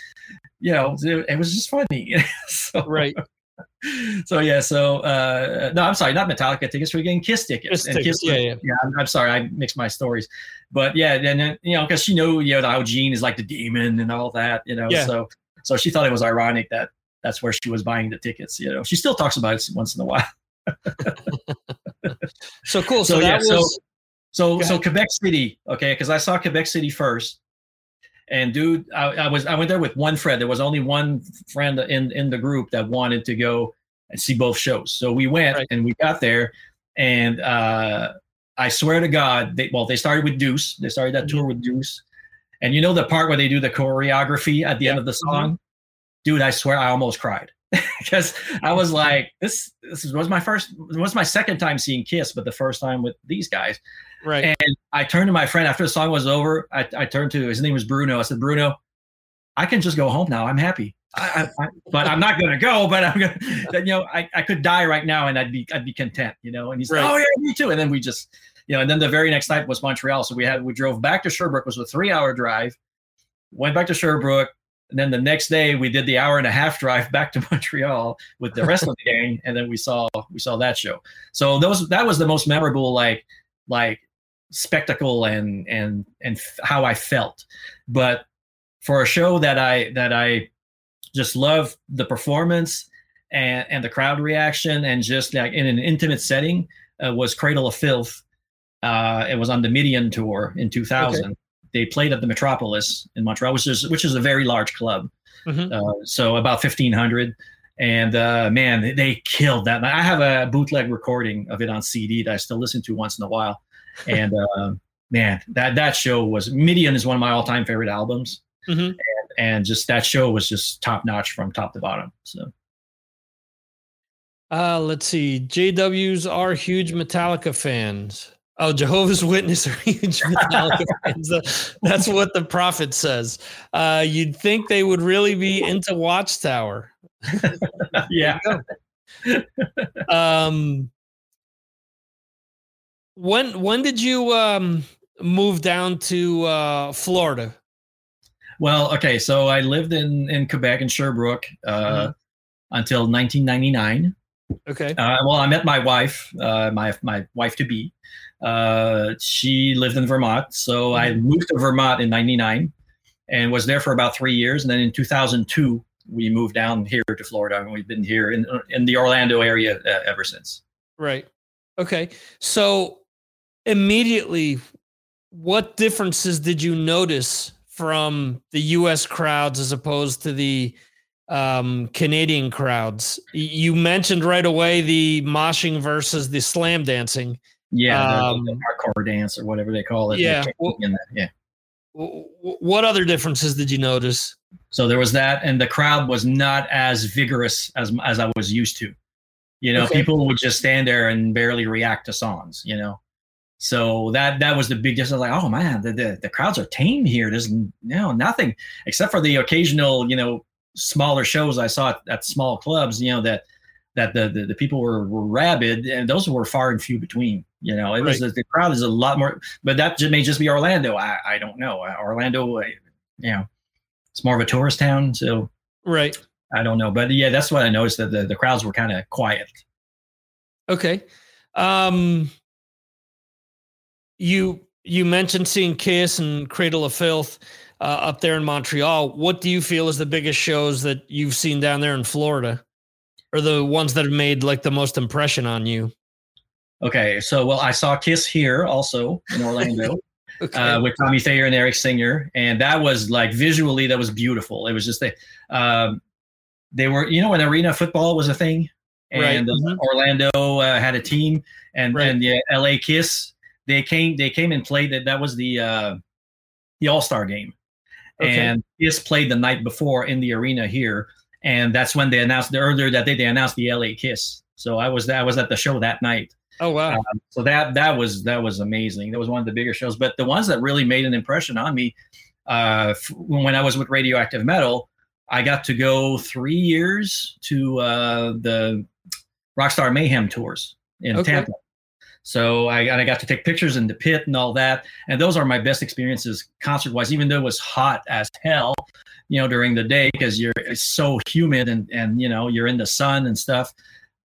you know, it, it was just funny. so, right. so yeah, so uh, no, I'm sorry, not Metallica tickets. We're getting Kiss tickets. Kiss tickets, yeah, yeah. yeah. I'm, I'm sorry, I mixed my stories, but yeah, then uh, you know, because she knew you know how Gene is like the demon and all that, you know, Yeah. so so she thought it was ironic that that's where she was buying the tickets. You know, she still talks about it once in a while. So cool. So, So, that yeah, was so so so. Quebec City, okay, because I saw Quebec City first, and dude, I, I was I went there with one friend. There was only one friend in in the group that wanted to go and see both shows. So we went Right. and we got there, and uh, I swear to God, they well they started with Deuce. They started that Mm-hmm. tour with Deuce, and you know the part where they do the choreography at the end of the Mm-hmm. song, dude. I swear I almost cried. because I was like, this this was my first, it was my second time seeing Kiss, but the first time with these guys. Right. And I turned to my friend after the song was over. I, I turned to his name was Bruno. I said, Bruno, I can just go home now. I'm happy. I, I, but I'm not gonna go. But I'm gonna, you know, I, I could die right now and I'd be I'd be content, you know. And he's Right. like, oh yeah, me too. And then we just, you know, and then the very next night was Montreal. So we had we drove back to Sherbrooke. It was a three hour drive. Went back to Sherbrooke. And then the next day we did the hour and a half drive back to Montreal with the rest of the gang, and then we saw we saw that show. So those that was the most memorable like like spectacle and and and how I felt. But for a show that I that I just love the performance and and the crowd reaction and just like in an intimate setting uh, was Cradle of Filth. Uh, it was on the Midian tour in 2000. They played at the Metropolis in Montreal, which is which is a very large club. Mhm. Uh, so about 1500 and uh, man they killed that i have a bootleg recording of it on cd that i still listen to once in a while and uh, man that that show was midian is one of my all-time favorite albums Mhm. and, and just that show was just top notch from top to bottom so Uh, let's see. JWs are huge Metallica fans. Oh, Jehovah's Witness are huge Metallica fans. That's what the prophet says. Uh, you'd think they would really be into Watchtower. yeah Um, when when did you um, move down to uh, Florida? well okay so i lived in in quebec in sherbrooke uh, Mhm. until 1999 Okay. Uh, well, I met my wife, uh, my my wife to be. Uh, she lived in Vermont, so I moved to Vermont in '99 and was there for about three years. And then in 2002, we moved down here to Florida, and we've been here in in the Orlando area uh, ever since. Right. Okay. So immediately, what differences did you notice from the U.S. crowds as opposed to the um, Canadian crowds? You mentioned right away the moshing versus the slam dancing. Yeah, the- Um, the hardcore dance or whatever they call it. Yeah, well- yeah. What other differences did you notice? So there was that, and the crowd was not as vigorous as as I was used to. You know, Okay. people would just stand there and barely react to songs. You know, so that that was the big difference. Like, oh man, the, the the crowds are tame here. There's you know nothing except for the occasional you know smaller shows I saw at, at small clubs. You know that that the, the, the people were, were rabid, and those were far and few between. You know, it was the crowd is a lot more, but that may just be Orlando. I, I don't know. Orlando, uh, you know, it's more of a tourist town, so Right. I don't know. But yeah, that's what I noticed that the, the crowds were kind of quiet. Okay. Um, you you mentioned seeing Kiss and Cradle of Filth uh, up there in Montreal. What do you feel is the biggest shows that you've seen down there in Florida, or the ones that have made like the most impression on you? Okay, so well, I saw Kiss here also in Orlando Okay. uh, with Tommy Thayer and Eric Singer, and that was like visually that was beautiful. It was just they, um, they were you know when arena football was a thing, Right, and uh, mhm. Orlando uh, had a team, and Right. and yeah, L.A. Kiss they came they came and played that that was the uh, the All Star game, Okay. and Kiss played the night before in the arena here, and that's when they announced the earlier that day they announced the L.A. Kiss. So I was I was at the show that night. oh wow. So that that was that was amazing. That was one of the bigger shows. But the ones that really made an impression on me, uh, f- when I was with Radioactive Metal, I got to go three years to uh, the Rockstar Mayhem tours in Okay. Tampa. So I, I got to take pictures in the pit and all that. And those are my best experiences concert wise, even though it was hot as hell, you know, during the day because you're it's so humid and, and, you know, you're in the sun and stuff.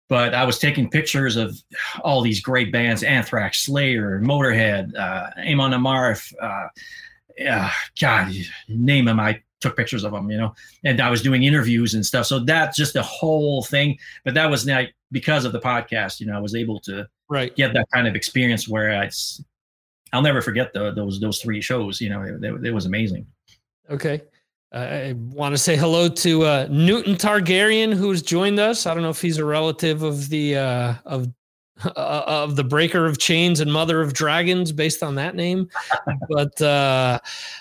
But I was taking pictures of all these great bands Anthrax, Slayer, Motorhead, uh, Amon Amarth, uh, yeah, God, name them. I took pictures of them, you know, and I was doing interviews and stuff. So that's just the whole thing. But that was like because of the podcast, you know, I was able to Right. get that kind of experience where i'll never forget the, those those three shows. You know, it, it, it was amazing. Okay. I want to say hello to uh, Newton Targaryen, who's joined us. I don't know if he's a relative of the uh, of uh, of the Breaker of Chains and Mother of Dragons, based on that name. but uh,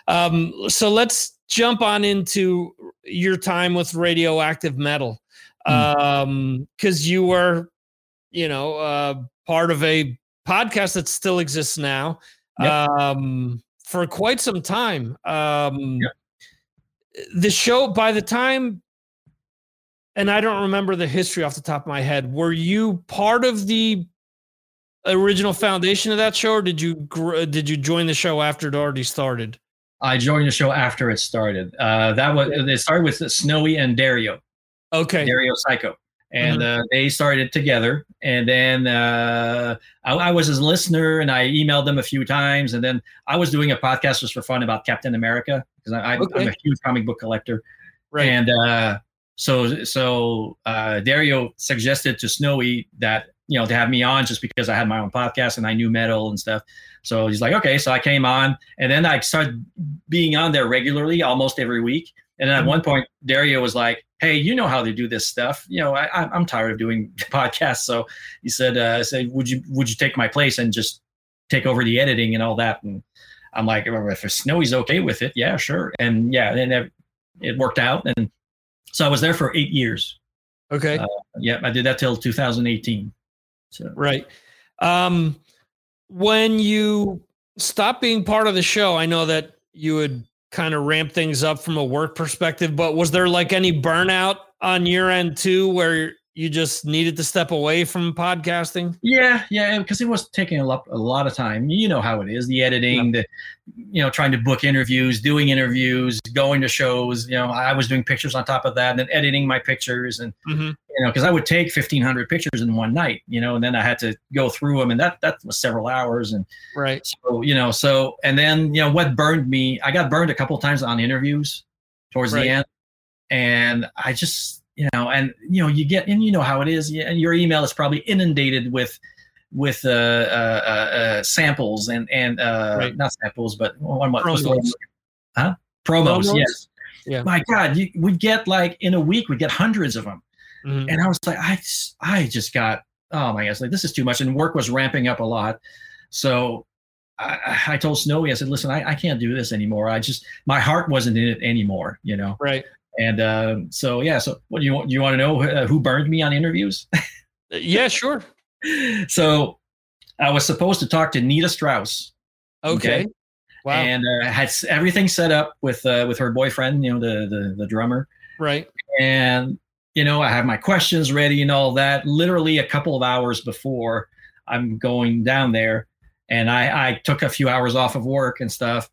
um, so let's jump on into your time with Radioactive Metal, because you were, you know, uh, part of a podcast that still exists now Yep. um, for quite some time. Um, Yep. The show, by the time, and I don't remember the history off the top of my head, were you part of the original foundation of that show, or did you did you join the show after it already started? I joined the show after it started. Uh, that was it started with Snowy and Dario. Okay, Dario Psycho. And uh, they started together. And then uh, I, I was his listener and I emailed them a few times. And then I was doing a podcast just for fun about Captain America because I, I'm, Okay. A huge comic book collector. right. And uh, so so uh, Dario suggested to Snowy that you know to have me on just because I had my own podcast and I knew metal and stuff. So he's like, okay. So I came on, and then I started being on there regularly, almost every week. And then at Mhm. one point, Dario was like, "Hey, you know how they do this stuff. You know, I, I'm- I'm tired of doing podcasts." So he said, uh, "said Would you would you take my place and just take over the editing and all that?" And I'm like, "If Snowy's okay with it, yeah, sure." And yeah, and it- worked out, and so I was there for eight years. okay, uh, Yeah, I did that till 2018. So right. Um, when you stopped being part of the show, I know that you would kind of ramp things up from a work perspective, but was there like any burnout on your end too, where you just needed to step away from podcasting? yeah, yeah, because it was taking a lot, a lot of time. You know how it is: the editing, the you know, trying to book interviews, doing interviews, going to shows. You know, I was doing pictures on top of that, and then editing my pictures, and Mm-hmm. you know, because I would take 1,500 pictures in one night. You know, and then I had to go through them, and that that was several hours, and Right. so you know, so and then you know what burned me? I got burned a couple times on interviews towards Right. the end, and I just you know, and you know, you get and you know how it is, and your email is probably inundated with with uh, uh, uh, uh, samples and and uh, Right. not samples, but what, what? Promos. Huh? Promos, Promos? yes. Yeah. My God, you, we'd get like in a week, we'd get hundreds of them Mhm. and I was like, I, I just got, oh my gosh, like this is too much, and work was ramping up a lot, so I, I- I told Snowy, I said, listen, I, I can't do this anymore. I just, my heart wasn't in it anymore, you know. Right. And um, so yeah, so what do you want? You want to know uh, who burned me on interviews? Yeah, sure. so I was supposed to talk to Nita Strauss, Okay. Okay. Wow. and uh, had everything set up with uh, with her boyfriend, you know, the the, the drummer. right. and you know i have my questions ready and all that literally a couple of hours before i'm going down there and i i took a few hours off of work and stuff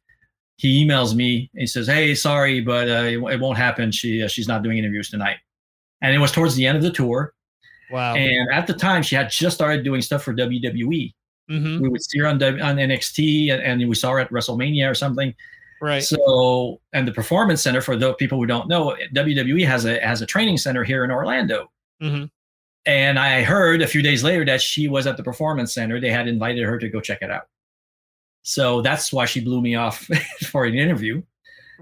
he emails me and he says hey sorry but uh, it, it won't happen she uh, she's not doing interviews tonight and it was towards the end of the tour Wow. and at the time she had just started doing stuff for wwe hmm we would see her on, on nxt and, and we saw her at wrestlemania or something Right. so, and the performance center for the people who don't know, WWE has a has a training center here in Orlando. hmm And I heard a few days later that she was at the performance center. They had invited her to go check it out. So that's why she blew me off for an interview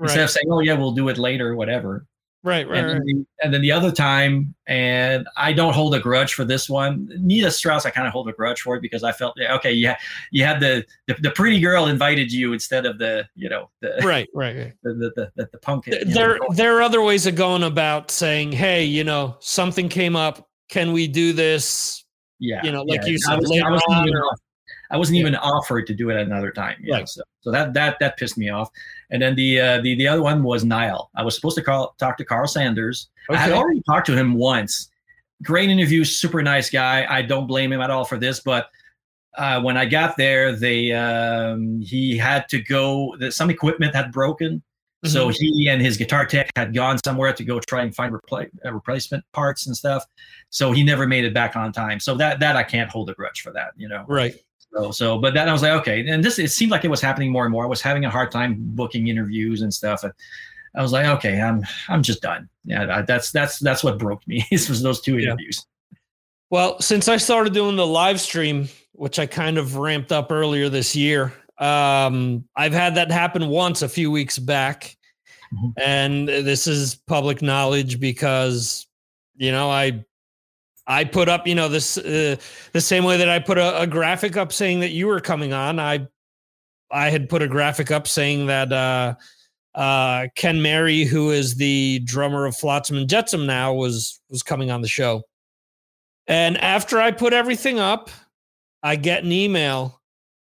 instead of saying, "Oh yeah, we'll do it later, whatever." Right. Right. and, right. then the, and then the other time, and I don't hold a grudge for this one. Nita Strauss, I kind of hold a grudge for it because I felt, okay, yeah, you had the, the the pretty girl invited you instead of the, you know, the Right. Right. Right. the the the, the, the punk. Th- you know, there there are other ways of going about saying hey you know something came up can we do this yeah, you know, like yeah. you said, I, was, later I wasn't, on or- I wasn't Yeah. even offered to do it another time. Know, Right. so so that that that pissed me off. And then the uh, the the other one was Nile. I was supposed to call talk to Karl Sanders. I had already talked to him once. Great interview, super nice guy. I don't blame him at all for this, but uh, when I got there, they um, he had to go. Some equipment had broken, so Mhm. he and his guitar tech had gone somewhere to go try and find repla- uh, replacement parts and stuff. So he never made it back on time. So that that I can't hold a grudge for that, you know. right. So so, but then I was like, okay. And this it seemed like it was happening more and more. I was having a hard time booking interviews and stuff. And I was like, okay, I'm I'm just done. Yeah, that- that's that's that's what broke me. This was those two Yeah. interviews. Well, since I started doing the live stream, which I kind of ramped up earlier this year, um, I've had that happen once a few weeks back. Mhm. And this is public knowledge because, you know, I I put up, you know, this uh, the same way that I put a, a graphic up saying that you were coming on. I I had put a graphic up saying that uh, uh, Ken Mary, who is the drummer of Flotsam and Jetsam now, was was coming on the show. And after I put everything up, I get an email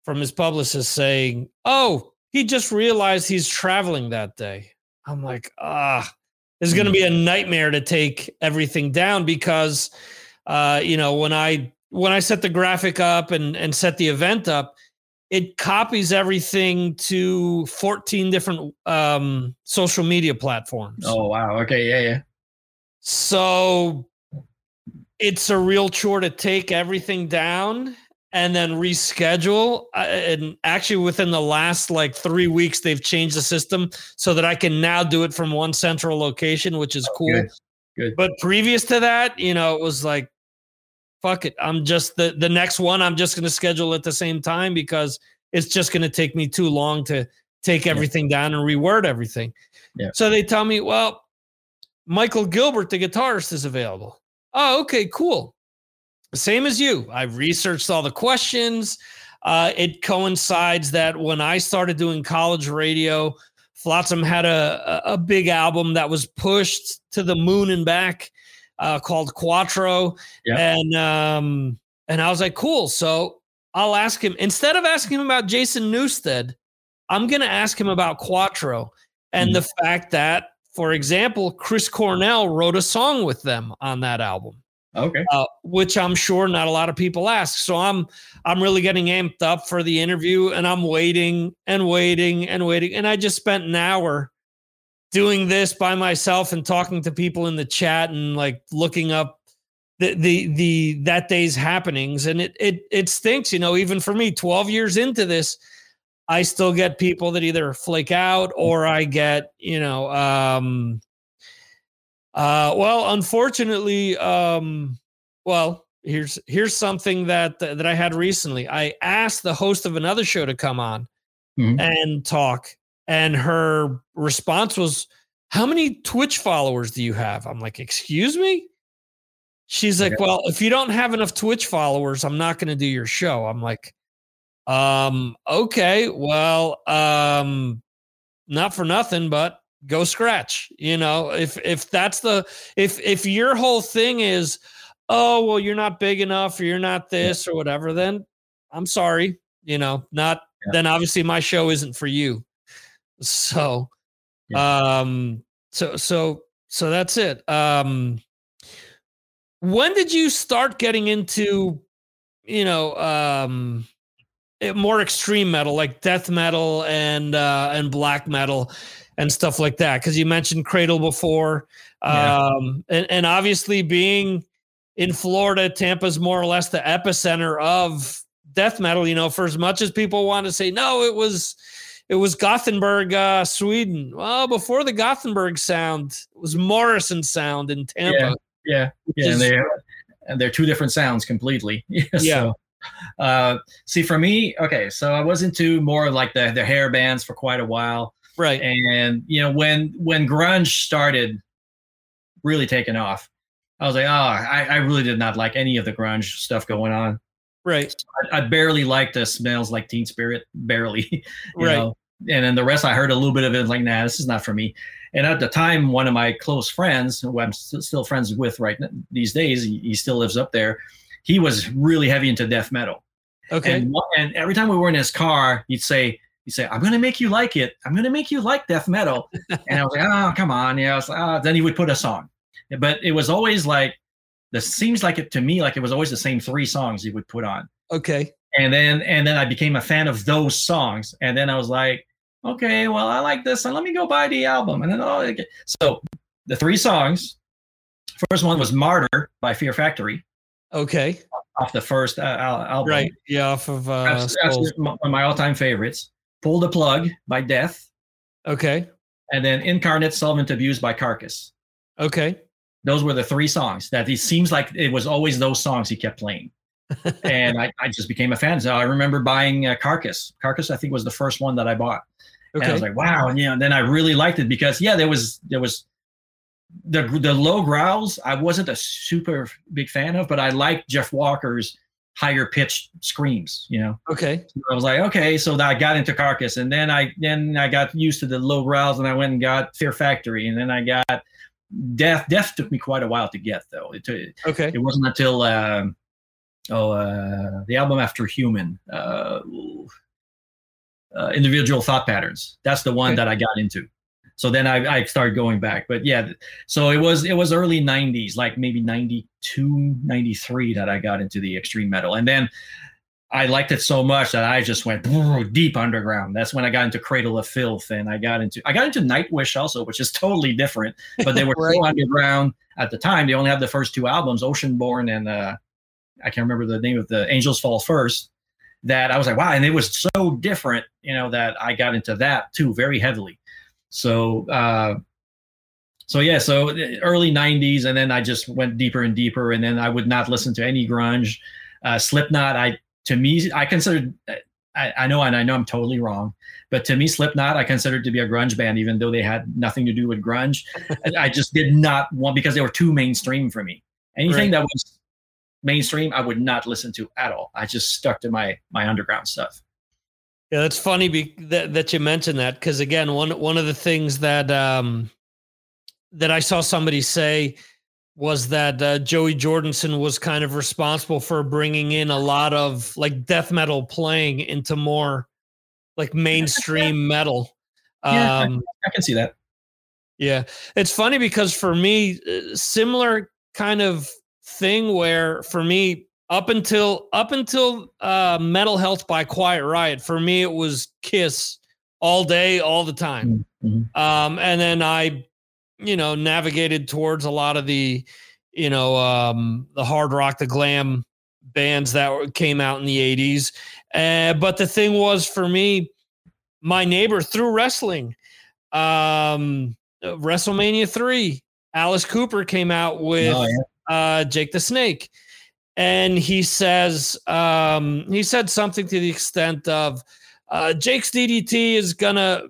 from his publicist saying, "Oh, he just realized he's traveling that day." I'm like, "Ah, it's going to be a nightmare to take everything down because uh, you know, when I when I set the graphic up and and set the event up, it copies everything to 14 different um social media platforms. Oh wow. Okay. Yeah. Yeah. So it's a real chore to take everything down and then reschedule. And actually, within the last like three weeks, they've changed the system so that I can now do it from one central location, which is cool. good. Good. But previous to that, you know, it was like, fuck it. I'm just the the next one. I'm just going to schedule at the same time because it's just going to take me too long to take Yeah. everything down and reword everything. Yeah. So they tell me, well, Michael Gilbert, the guitarist, is available. Oh, okay, cool. Same as you. I've researched all the questions. Uh, it coincides that when I started doing college radio, Flotsam had a a big album that was pushed to the moon and back uh, called Cuatro. Yeah. And um, and I was like, cool. So I'll ask him instead of asking him about Jason Newsted, I'm gonna ask him about Cuatro and the fact that, for example, Chris Cornell wrote a song with them on that album Okay. uh, which I'm sure not a lot of people ask. So I'm I'm really getting amped up for the interview, and I'm waiting and waiting and waiting. And I just spent an hour doing this by myself and talking to people in the chat and like looking up the the the that day's happenings. And it it it stinks, you know. Even for me, 12 years into this. I still get people that either flake out or I get, you know, um, uh, well, unfortunately, um, well, here's here's something that that I had recently. I asked the host of another show to come on Mhm. and talk, and her response was, "How many Twitch followers do you have?" I'm like, "Excuse me." She's like, "Well, if you don't have enough Twitch followers, I'm not going to do your show." I'm like, "Um, okay, well, um, not for nothing, but go scratch you know if if that's the if if your whole thing is oh well you're not big enough or you're not this or whatever then i'm sorry you know not Yeah. then obviously my show isn't for you so um so so so that's it. Um when did you start getting into you know um eh, more extreme metal like death metal and uh and black metal and stuff like that? Because you mentioned cradle before Yeah. um and, and obviously being in florida tampa's more or less the epicenter of death metal you know for as much as people want to say no it was it was gothenburg uh sweden well before the gothenburg sound it was Morrisound in tampa Yeah. Yeah. is- And they're and they're two different sounds completely. Yeah. So, uh, see, for me, okay, so I was into more like the the hair bands for quite a while. right and you know when when grunge started really taking off i was like oh i, I really did not like any of the grunge stuff going on right i, I barely liked the smells like teen spirit barely you right know and then the rest i heard a little bit of it like nah this is not for me and at the time one of my close friends who i'm st- still friends with right n- these days he, he still lives up there he was really heavy into death metal okay and, and every time we were in his car, he'd say, he'd say, I'm gonna make you like it. I'm gonna make you like death metal. and I was like, oh, come on. Yeah. I was like, oh. Then he would put a song. But it was always like this seems like it to me like it was always the same three songs he would put on. okay and then and then I became a fan of those songs, and then I was like, okay, well, I like this, and let me go buy the album, and then oh, okay. so the three songs. First one was "Martyr" by Fear Factory, Okay. off the first uh, al- album. Right. Yeah. Off of uh, That's, that's one of my all-time favorites. "Pull the Plug" by Death, Okay. and then "Incarnate Solvent Abuse" by Carcass. Okay. Those were the three songs that it seems like it was always those songs he kept playing. And I, I just became a fan. So i remember buying uh, carcass. Carcass i think was the first one that i bought. And i was like wow. And you know and then i really liked it because yeah there was there was the the low growls i wasn't a super big fan of but i liked jeff walker's higher pitched screams you know? Okay. so I was like, okay, so that I got into Carcass, and then I then I got used to the low growls, and I went and got Fear Factory, and then I got Death. Death took me quite a while to get though. It Okay. it wasn't until um, oh uh, the album after Human, uh, uh, Individual Thought Patterns. That's the one Okay. that I got into. So then I, I started going back, but yeah, so it was it was early 90s, like maybe 92, 93 that I got into the extreme metal, and then I liked it so much that I just went deep underground. That's when I got into Cradle of Filth, and I got into I got into Nightwish also, which is totally different. But they were so underground at the time. They only had the first two albums, Oceanborn and uh, I can't remember the name of the Angels Fall First. That I was like, wow, and it was so different, you know, that I got into that too very heavily. So, uh, so yeah, so early '90s, and then I just went deeper and deeper, and then I would not listen to any grunge. Uh, Slipknot, I to me, I considered. I, I know, and I know I'm totally wrong, but to me, Slipknot, I considered to be a grunge band, even though they had nothing to do with grunge. I just did not want because they were too mainstream for me. Anything Right. that was mainstream, I would not listen to at all. I just stuck to my my underground stuff. Yeah, that's funny be- that that you mentioned that because again, one one of the things that um, that I saw somebody say was that uh, Joey Jordison was kind of responsible for bringing in a lot of like death metal playing into more like mainstream metal. Yeah. Um, I can see that. yeah, it's funny because for me, uh, similar kind of thing where for me up until up until uh, Metal Health by Quiet Riot, for me it was Kiss all day, all the time. Mhm. Um, and then I, you know, navigated towards a lot of the, you know, um, the hard rock, the glam bands that came out in the '80s. Uh, but the thing was for me, my neighbor through wrestling, um, WrestleMania three, Alice Cooper came out with Oh, yeah. uh, Jake the Snake, and he says um, he said something to the extent of uh, Jake's DDT is gonna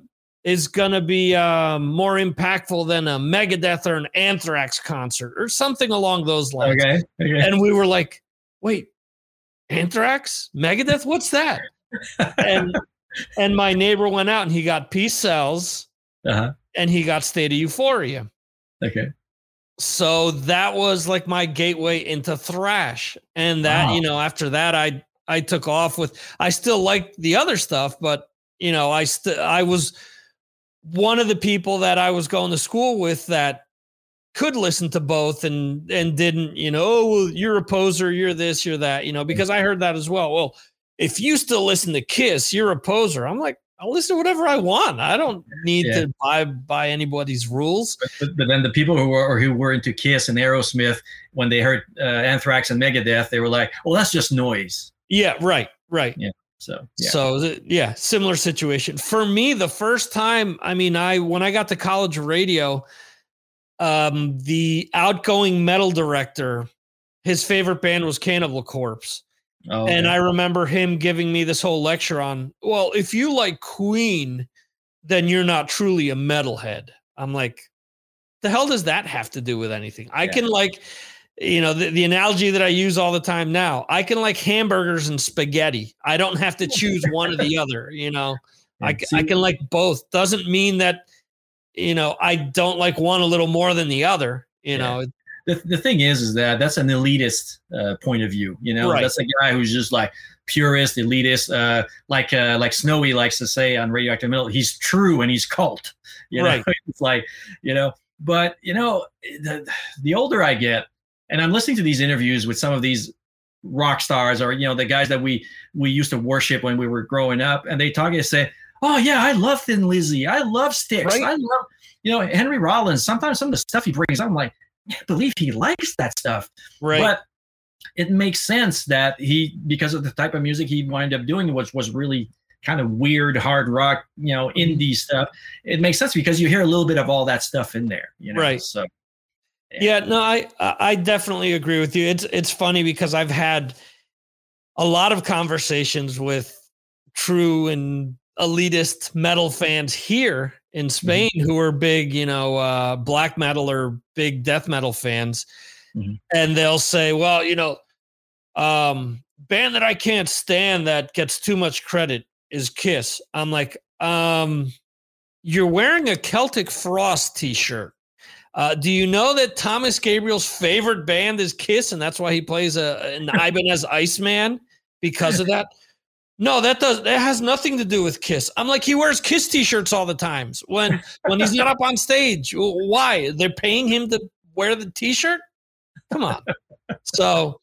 is gonna be um, more impactful than a Megadeth or an Anthrax concert or something along those lines. Okay. okay. And we were like, wait, Anthrax, Megadeth, what's that? and and my neighbor went out and he got Peace Sells Uh-huh. and he got State of Euphoria Okay. so that was like my gateway into thrash and that Wow. you know after that i i took off with i still liked the other stuff but you know i still i was one of the people that i was going to school with that could listen to both and and didn't you know oh well, you're a poser you're this you're that you know because i heard that as well. Well if you still listen to kiss you're a poser. I'm like i'll listen to whatever i want. I don't need Yeah. to buy by anybody's rules. But, but, but then the people who were or who were into Kiss and Aerosmith, when they heard uh, Anthrax and Megadeth, they were like, "Well, that's just noise." yeah right right So yeah. So th- yeah, similar situation. For me, the first time, I mean, I when I got to college radio, um, the outgoing metal director, his favorite band was Cannibal Corpse. oh, And. I remember him giving me this whole lecture on, well, if you like Queen, then you're not truly a metalhead. I'm like, the hell does that have to do with anything? I Yeah. can like, you know, the, the analogy that I use all the time now, I can like hamburgers and spaghetti. I don't have to choose one or the other, you know. I, See, can like both. Doesn't mean that, you know, I don't like one a little more than the other, you Yeah. know. the, the thing is, is that that's an elitist uh, point of view. You know, Right. that's a guy who's just like purist, elitist, uh, like uh, like Snowy likes to say on Radioactive Metal. He's true and he's cult. You know, Right. it's like you know. But you know, the the older I get, and I'm listening to these interviews with some of these rock stars or you know the guys that we we used to worship when we were growing up, and they talk and say, "Oh yeah, I love Thin Lizzy. I love Styx, Right. I love you know Henry Rollins." Sometimes some of the stuff he brings, I'm like, I can't believe he likes that stuff. Right. But it makes sense that he, because of the type of music he wound up doing, which was really kind of weird hard rock, you know, Mm-hmm. indie stuff. It makes sense because you hear a little bit of all that stuff in there, you know. Right. So Yeah, no, I I definitely agree with you. It's it's funny because I've had a lot of conversations with true and elitist metal fans here in Spain who are big, you know, uh, black metal or big death metal fans, Mhm. and they'll say, "Well, you know, um, band that I can't stand that gets too much credit is Kiss." I'm like, um, "You're wearing a Celtic Frost T-shirt." Uh, do you know that Thomas Gabriel's favorite band is Kiss, and that's why he plays a, an Ibanez Iceman because of that? No, that does that has nothing to do with Kiss. I'm like he wears Kiss T-shirts all the times when when he's not up on stage. Why? They're paying him to wear the T-shirt? Come on. So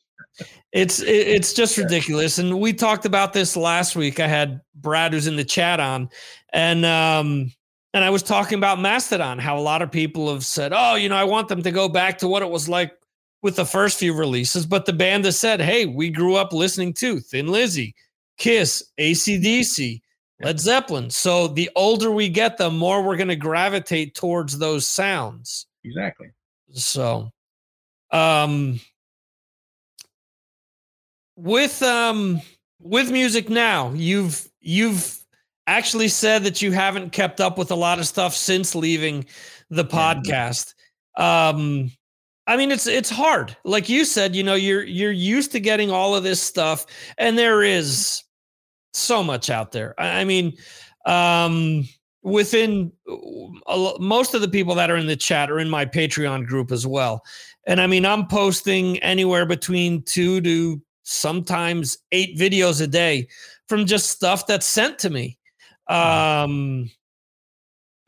it's it's just ridiculous. And we talked about this last week. I had Brad who's in the chat on, and um, and I was talking about Mastodon, how a lot of people have said, oh, you know, I want them to go back to what it was like with the first few releases. But the band has said, hey, we grew up listening to Thin Lizzy, Kiss, ACDC, Led Zeppelin. So the older we get, the more we're going to gravitate towards those sounds. exactly. So, um, with um with music now, you've you've actually said that you haven't kept up with a lot of stuff since leaving the podcast. Um, I mean, it's it's hard. Like you said, you know, you're you're used to getting all of this stuff, and there is so much out there. I, I mean, um, within a most of the people that are in the chat are in my Patreon group as well. And I mean, I'm posting anywhere between two to sometimes eight videos a day from just stuff that's sent to me. Um,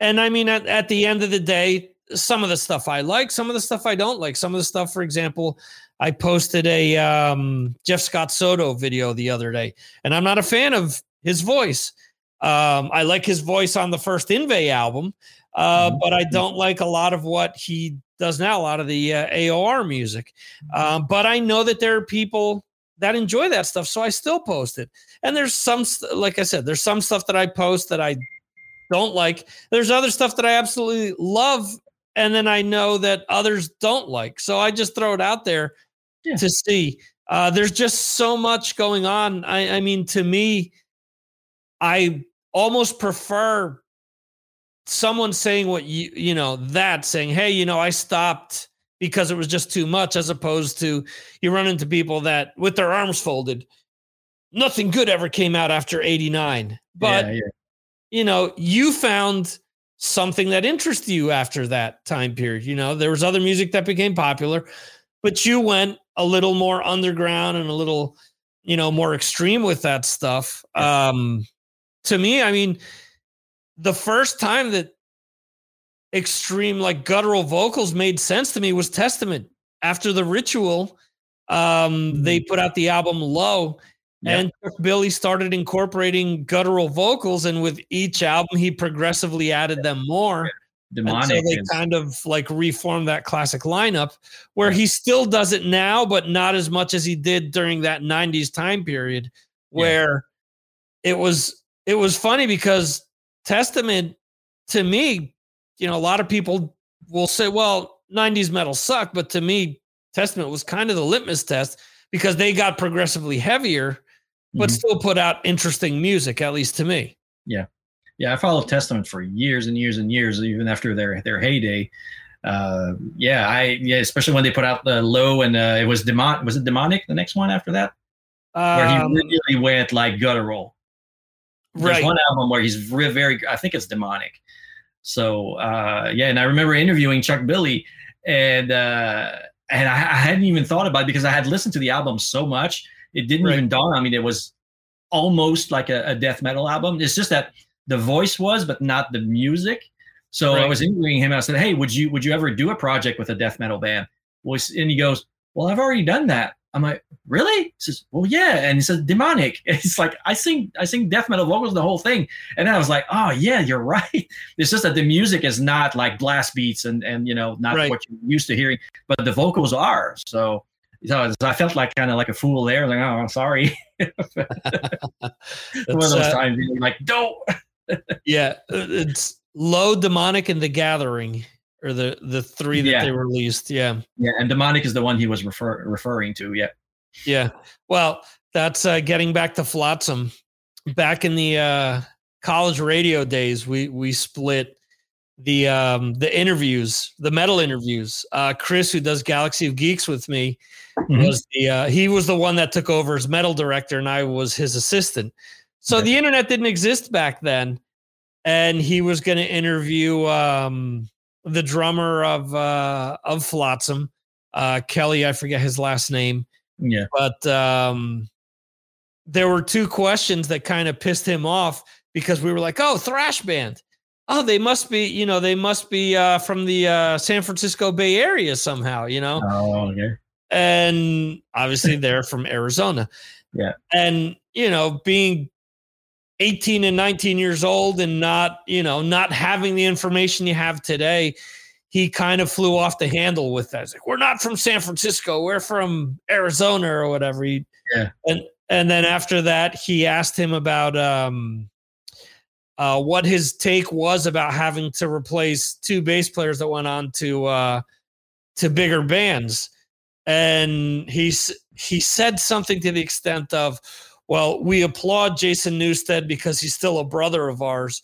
and I mean, at, at the end of the day, some of the stuff I like, some of the stuff I don't like. Some of the stuff, for example, I posted a um, Jeff Scott Soto video the other day, and I'm not a fan of his voice. Um, I like his voice on the first Yngwie album, uh, but I don't like a lot of what he does now, a lot of the uh, AOR music. Um, but I know that there are people that enjoy that stuff, so I still post it. And there's some, like I said, there's some stuff that I post that I don't like. There's other stuff that I absolutely love, and then I know that others don't like. So I just throw it out there Yeah. to see. Uh, there's just so much going on. I, I mean, to me, I almost prefer someone saying what you you know that saying, "Hey, you know, I stopped because it was just too much," as opposed to you run into people that with their arms folded, nothing good ever came out after '89. But yeah, yeah. you know, you found something that interested you after that time period. You know, there was other music that became popular, but you went a little more underground and a little, you know, more extreme with that stuff. Um, to me, I mean, the first time that extreme, like guttural vocals made sense to me was Testament. After the ritual, um, they put out the album Low, Yep. and Chuck Billy started incorporating guttural vocals, and with each album, he progressively added them more. demonic. Until they is- kind of like reformed that classic lineup, where he still does it now, but not as much as he did during that '90s time period, where it was it was funny because Testament to me, you know, a lot of people will say, "Well, '90s metal sucked," but to me, Testament was kind of the litmus test because they got progressively heavier, but Mhm. still put out interesting music, at least to me. yeah, Yeah. I followed Testament for years and years and years, even after their their heyday. Uh, yeah, I yeah, especially when they put out the low and uh, it was demon was it demonic the next one after that where Um, he really went like guttural. There's right. one album where he's re- very I think it's demonic. So uh, yeah, and I remember interviewing Chuck Billy and uh, and I, I hadn't even thought about it because I had listened to the album so much it didn't Right. even dawn on me that it was almost like a, a death metal album. It's just that the voice was, but not the music. So I was interviewing him. I said, "Hey, would you would you ever do a project with a death metal band?" Was and he goes, "Well, I've already done that." I'm like, really? He says, well, yeah. And he says, demonic. And it's like, I sing, I sing death metal vocals the whole thing. And then I was like, oh yeah, you're right. It's just that the music is not like blast beats and and you know not Right. what you're used to hearing, but the vocals are. So, so I felt like kind of like a fool there. Like, oh, I'm sorry. One of those uh, times, like, don't. yeah, uh, it's low demonic in the gathering or the the three that Yeah. they released. Yeah. Yeah, and demonic is the one he was refer- referring to. Yeah. Yeah. Well, that's uh, getting back to Flotsam. Back in the uh, college radio days, we we split the um, the interviews, the metal interviews. Uh, Chris, who does Galaxy of Geeks with me, Mhm. was the uh, he was the one that took over as metal director, and I was his assistant. So Okay. the internet didn't exist back then, and he was going to interview um, the drummer of uh, of Flotsam, uh, Kelly. I forget his last name Yeah. but um, there were two questions that kind of pissed him off because we were like, "Oh, thrash band. Oh, they must be, you know, they must be uh, from the uh, San Francisco Bay Area somehow, you know." Oh, okay. And obviously, they're from Arizona. Yeah. and you know, being 18 and 19 years old and not, you know, not having the information you have today. He kind of flew off the handle with that. Like, we're not from San Francisco. We're from Arizona or whatever. He, Yeah. And and then after that, he asked him about um, uh, what his take was about having to replace two bass players that went on to uh, to bigger bands, and he he said something to the extent of, "Well, we applaud Jason Newsted because he's still a brother of ours."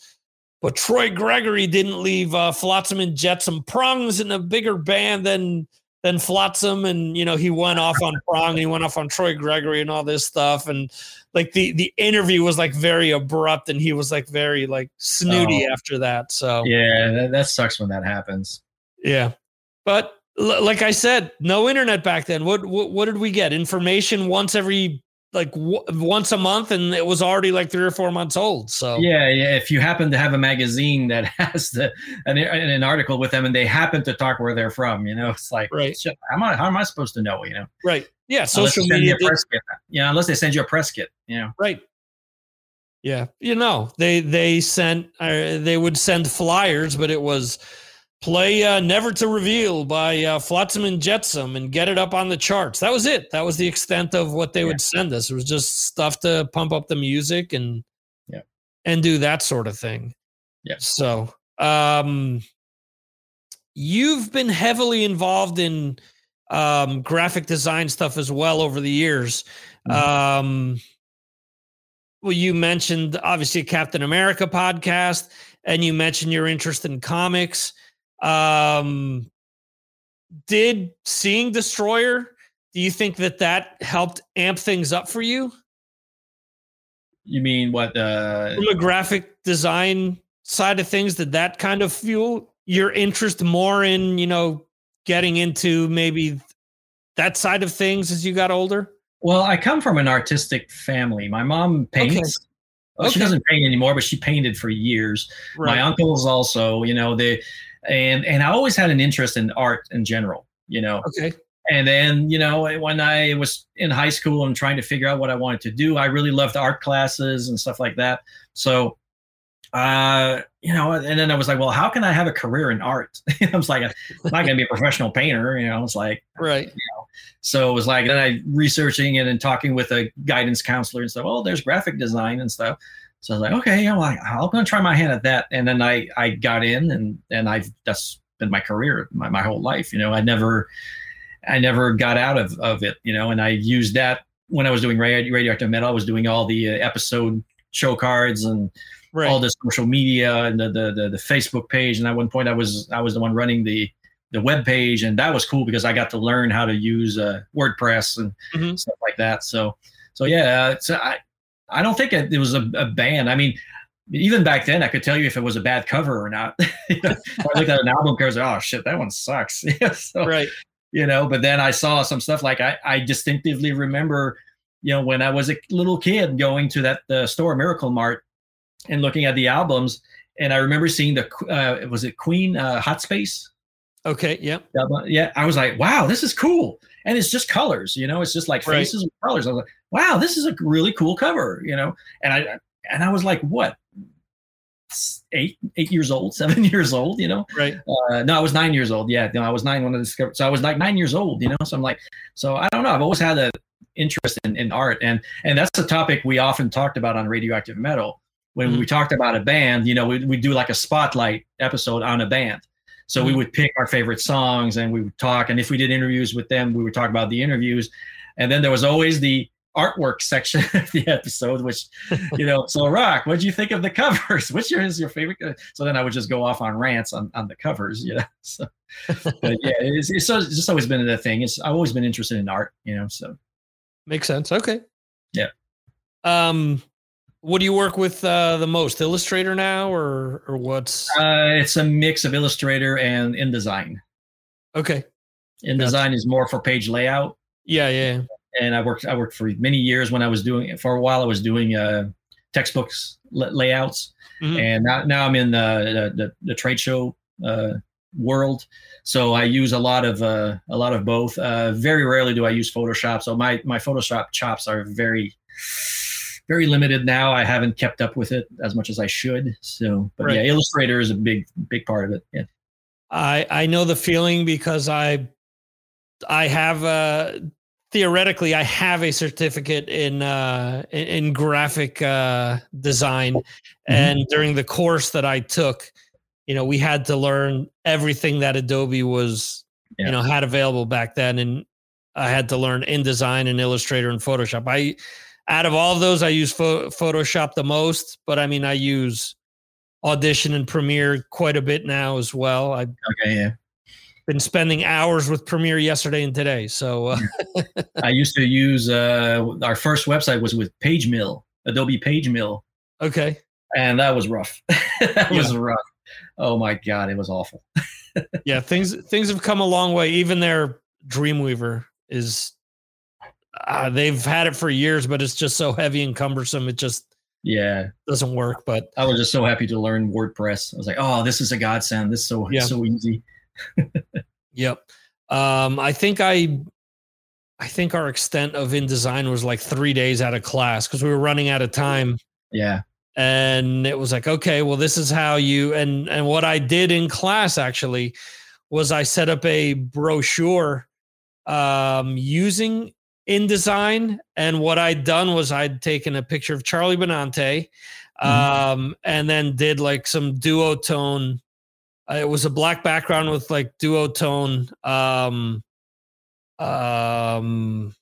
But Troy Gregory didn't leave uh, Flotsam and Jetsam prongs in a bigger band than than Flotsam, and you know he went off on Prong, he went off on Troy Gregory and all this stuff, and like the the interview was like very abrupt, and he was like very like snooty Oh. after that. So Yeah, that, that sucks when that happens. yeah, but like I said, no internet back then. What what, what did we get? Information once every like w- once a month, and it was already like three or four months old. So Yeah, yeah. If you happen to have a magazine that has the an, an article with them and they happen to talk where they're from, you know, it's like, Right. how am I, how am I supposed to know? You know, right, yeah, social media. did- press kit. Yeah, unless they send you a press kit. You know, Right. Yeah, you know they they sent uh, they would send flyers, but it was play uh, "Never to Reveal" by uh, Flotsam and Jetsam and get it up on the charts. That was it. That was the extent of what they Yeah. would send us. It was just stuff to pump up the music and Yeah. and do that sort of thing. Yeah. So, um, you've been heavily involved in um, graphic design stuff as well over the years. Mhm. Um, well, you mentioned obviously a Captain America podcast, and you mentioned your interest in comics. Um, did seeing Destroyer? Do you think that that helped amp things up for you you mean what? Uh, from a graphic design side of things? Did that kind of fuel your interest more in you know getting into maybe that side of things as you got older? well, I come from an artistic family. My mom paints. Well, She doesn't paint anymore, but she painted for years. My uncles also, you know, they and and I always had an interest in art in general, you know. Okay. And then, you know, when I was in high school and trying to figure out what I wanted to do, I really loved art classes and stuff like that. So, uh, you know, and then I was like, well, how can I have a career in art? I was like, I'm not going to be a professional painter, you know. I was like, Right. so it was like then I researching it and talking with a guidance counselor and stuff. Oh, there's graphic design and stuff. So I was like, okay, I'm like, I'm gonna try my hand at that. And then I I got in and and I've that's been my career my, my whole life. You know, I never I never got out of of it. You know, and I used that when I was doing radio, radioactive metal. I was doing all the uh, episode show cards and Right. all the social media and the, the the the Facebook page. And at one point, I was I was the one running the the web page, and that was cool because I got to learn how to use uh, WordPress and Mhm. stuff like that. So so yeah, uh, so I I don't think it, it was a, a band. I mean. Even back then, I could tell you if it was a bad cover or not. You know, I looked at an album cover, oh shit, that one sucks. so, right. you know but then i saw some stuff like i, I distinctively remember you know when i was a little kid going to that the store miracle mart and looking at the albums and i remember seeing the uh, was it queen uh, hot space Okay. Yeah. yeah i was like wow this is cool and it's just colors. You know, it's just like Right. faces and colors. I was like, wow, this is a really cool cover. You know, and I and I was like, what? Eight, eight years old, seven years old, you know. Right. Uh, no, I was nine years old. Yeah, no, I was nine when I discovered. So I was like nine years old, you know. So I'm like, so I don't know. I've always had an interest in, in art, and and that's a topic we often talked about on Radioactive Metal. When we talked about a band, you know, we we do like a spotlight episode on a band. So we Mhm. would pick our favorite songs and we would talk. And if we did interviews with them, we would talk about the interviews. And then there was always the artwork section of the episode, which, you know, so Roch, what do you think of the covers? Which is your favorite? So then I would just go off on rants on, on the covers, you know. So, but yeah, it's, it's just always been a thing. It's I've always been interested in art, you know. So Makes sense. Okay. Yeah. Um, what do you work with uh, the most? Illustrator now, or or what's? uh, it's a mix of Illustrator and InDesign. Okay. InDesign is more for page layout. Yeah, yeah. And I worked I worked for many years when I was doing for a while I was doing uh, textbooks la- layouts. Mhm. and now, now I'm in the, the the trade show uh, world. So I use a lot of uh, a lot of both. Uh, very rarely do I use Photoshop. So my my Photoshop chops are very very limited now. I haven't kept up with it as much as I should. So but yeah Illustrator is a big big part of it. Yeah. I I know the feeling because I I have uh theoretically I have a certificate in uh in, graphic uh design and during the course that I took you know we had to learn everything that Adobe was Yeah. you know had available back then and I had to learn InDesign and Illustrator and Photoshop. I out of all of those I use pho- Photoshop the most, but I mean I use Audition and Premiere quite a bit now as well. I've okay yeah been spending hours with Premiere yesterday and today. So uh, I used to use uh, our first website was with PageMill, Adobe PageMill, okay, and that was rough. that was rough. Oh my god, it was awful. yeah, things things have come a long way. Even their Dreamweaver is uh, they've had it for years, but it's just so heavy and cumbersome. It just Yeah, doesn't work. But I was just so happy to learn WordPress. I was like, oh, this is a godsend. This is so Yeah. so easy. Yep. Um, I think I, I think our extent of InDesign was like three days out of class because we were running out of time, Yeah, and it was like, okay, well, this is how you and and what I did in class actually was I set up a brochure um, using InDesign, and what I'd done was I'd taken a picture of Charlie Benante, um, and then did like some duotone uh, it was a black background with like duotone um um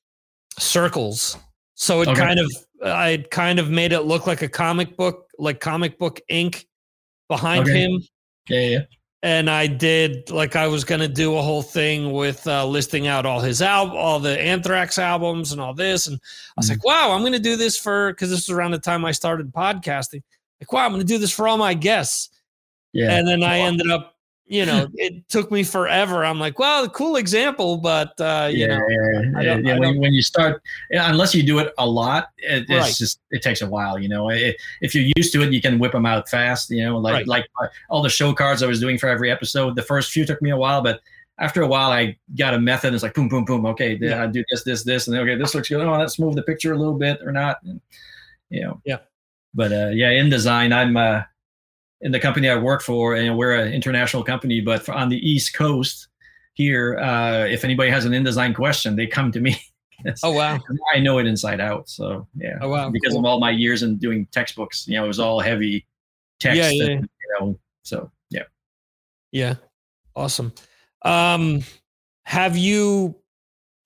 circles so it Okay. kind of i kind of made it look like a comic book like comic book ink behind Okay. him yeah, yeah. and i did like i was going to do a whole thing with uh, listing out all his album all the anthrax albums and all this and i was Mhm. like wow i'm going to do this for because this was around the time i started podcasting like wow i'm going to do this for all my guests yeah. and then I ended up, you know, it took me forever. I'm like, well, cool example, but uh, you yeah, know, yeah, yeah. When, when you start, unless you do it a lot, it, it's Right. just it takes a while. You know, It- if you're used to it, you can whip them out fast. You know, like Right. like uh, all the show cards I was doing for every episode. The first few took me a while, but after a while, I got a method. It's like boom, boom, boom. Okay, Yeah. I do this, this, this, and then, okay, this looks good. Oh, let's move the picture a little bit or not. And, you know. Yeah. But uh, yeah, InDesign, I'm uh, in the company I work for, and we're an international company, but for, on the East Coast here, uh, if anybody has an InDesign question, they come to me. oh wow, I know it inside out. So yeah, oh wow, because cool. of all my years in doing textbooks, you know, it was all heavy text. Yeah, yeah. and, you know, so yeah. yeah, awesome. Um, have you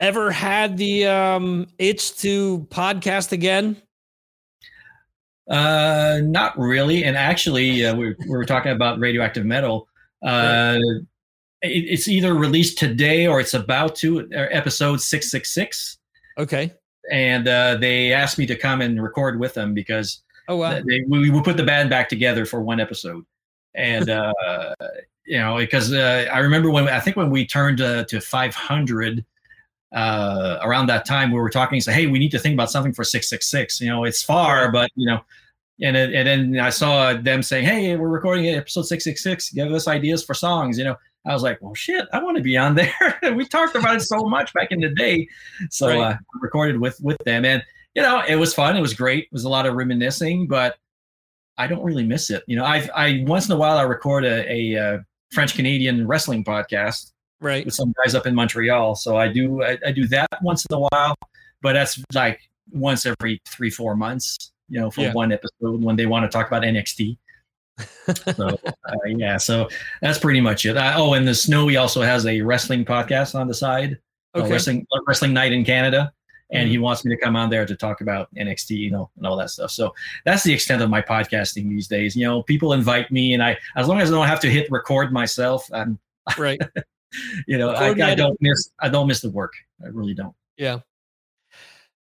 ever had the um itch to podcast again? Uh, not really. And actually, uh, we, we were talking about radioactive metal. Uh, it, it's either released today or it's about to. uh, Episode six six six, Okay. and uh, they asked me to come and record with them because Oh wow. they, we, we put the band back together for one episode and uh you know because uh, i remember when i think when we turned uh, to 500 uh around that time we were talking say hey we need to think about something for 666 you know it's far but you know and it, and then I saw them saying, "Hey, we're recording episode six six six. Give us ideas for songs." You know, I was like, "Well, shit, I want to be on there." we talked about it so much back in the day, so Right. uh, I recorded with with them, and you know, it was fun. It was great. It was a lot of reminiscing, but I don't really miss it. You know, I I once in a while I record a, a uh, French Canadian wrestling podcast Right. with some guys up in Montreal. So I do I, I do that once in a while, but that's like once every three four months. You know, for Yeah. one episode when they want to talk about NXT. so uh, yeah, so that's pretty much it. Uh, oh, and the Snowy also has a wrestling podcast on the side, uh, Okay. wrestling wrestling night in Canada. And he wants me to come on there to talk about NXT, you know, and all that stuff. So that's the extent of my podcasting these days. You know, people invite me, and I, as long as I don't have to hit record myself, I'm, Right. you know, I, I don't miss, I don't miss the work. I really don't. Yeah.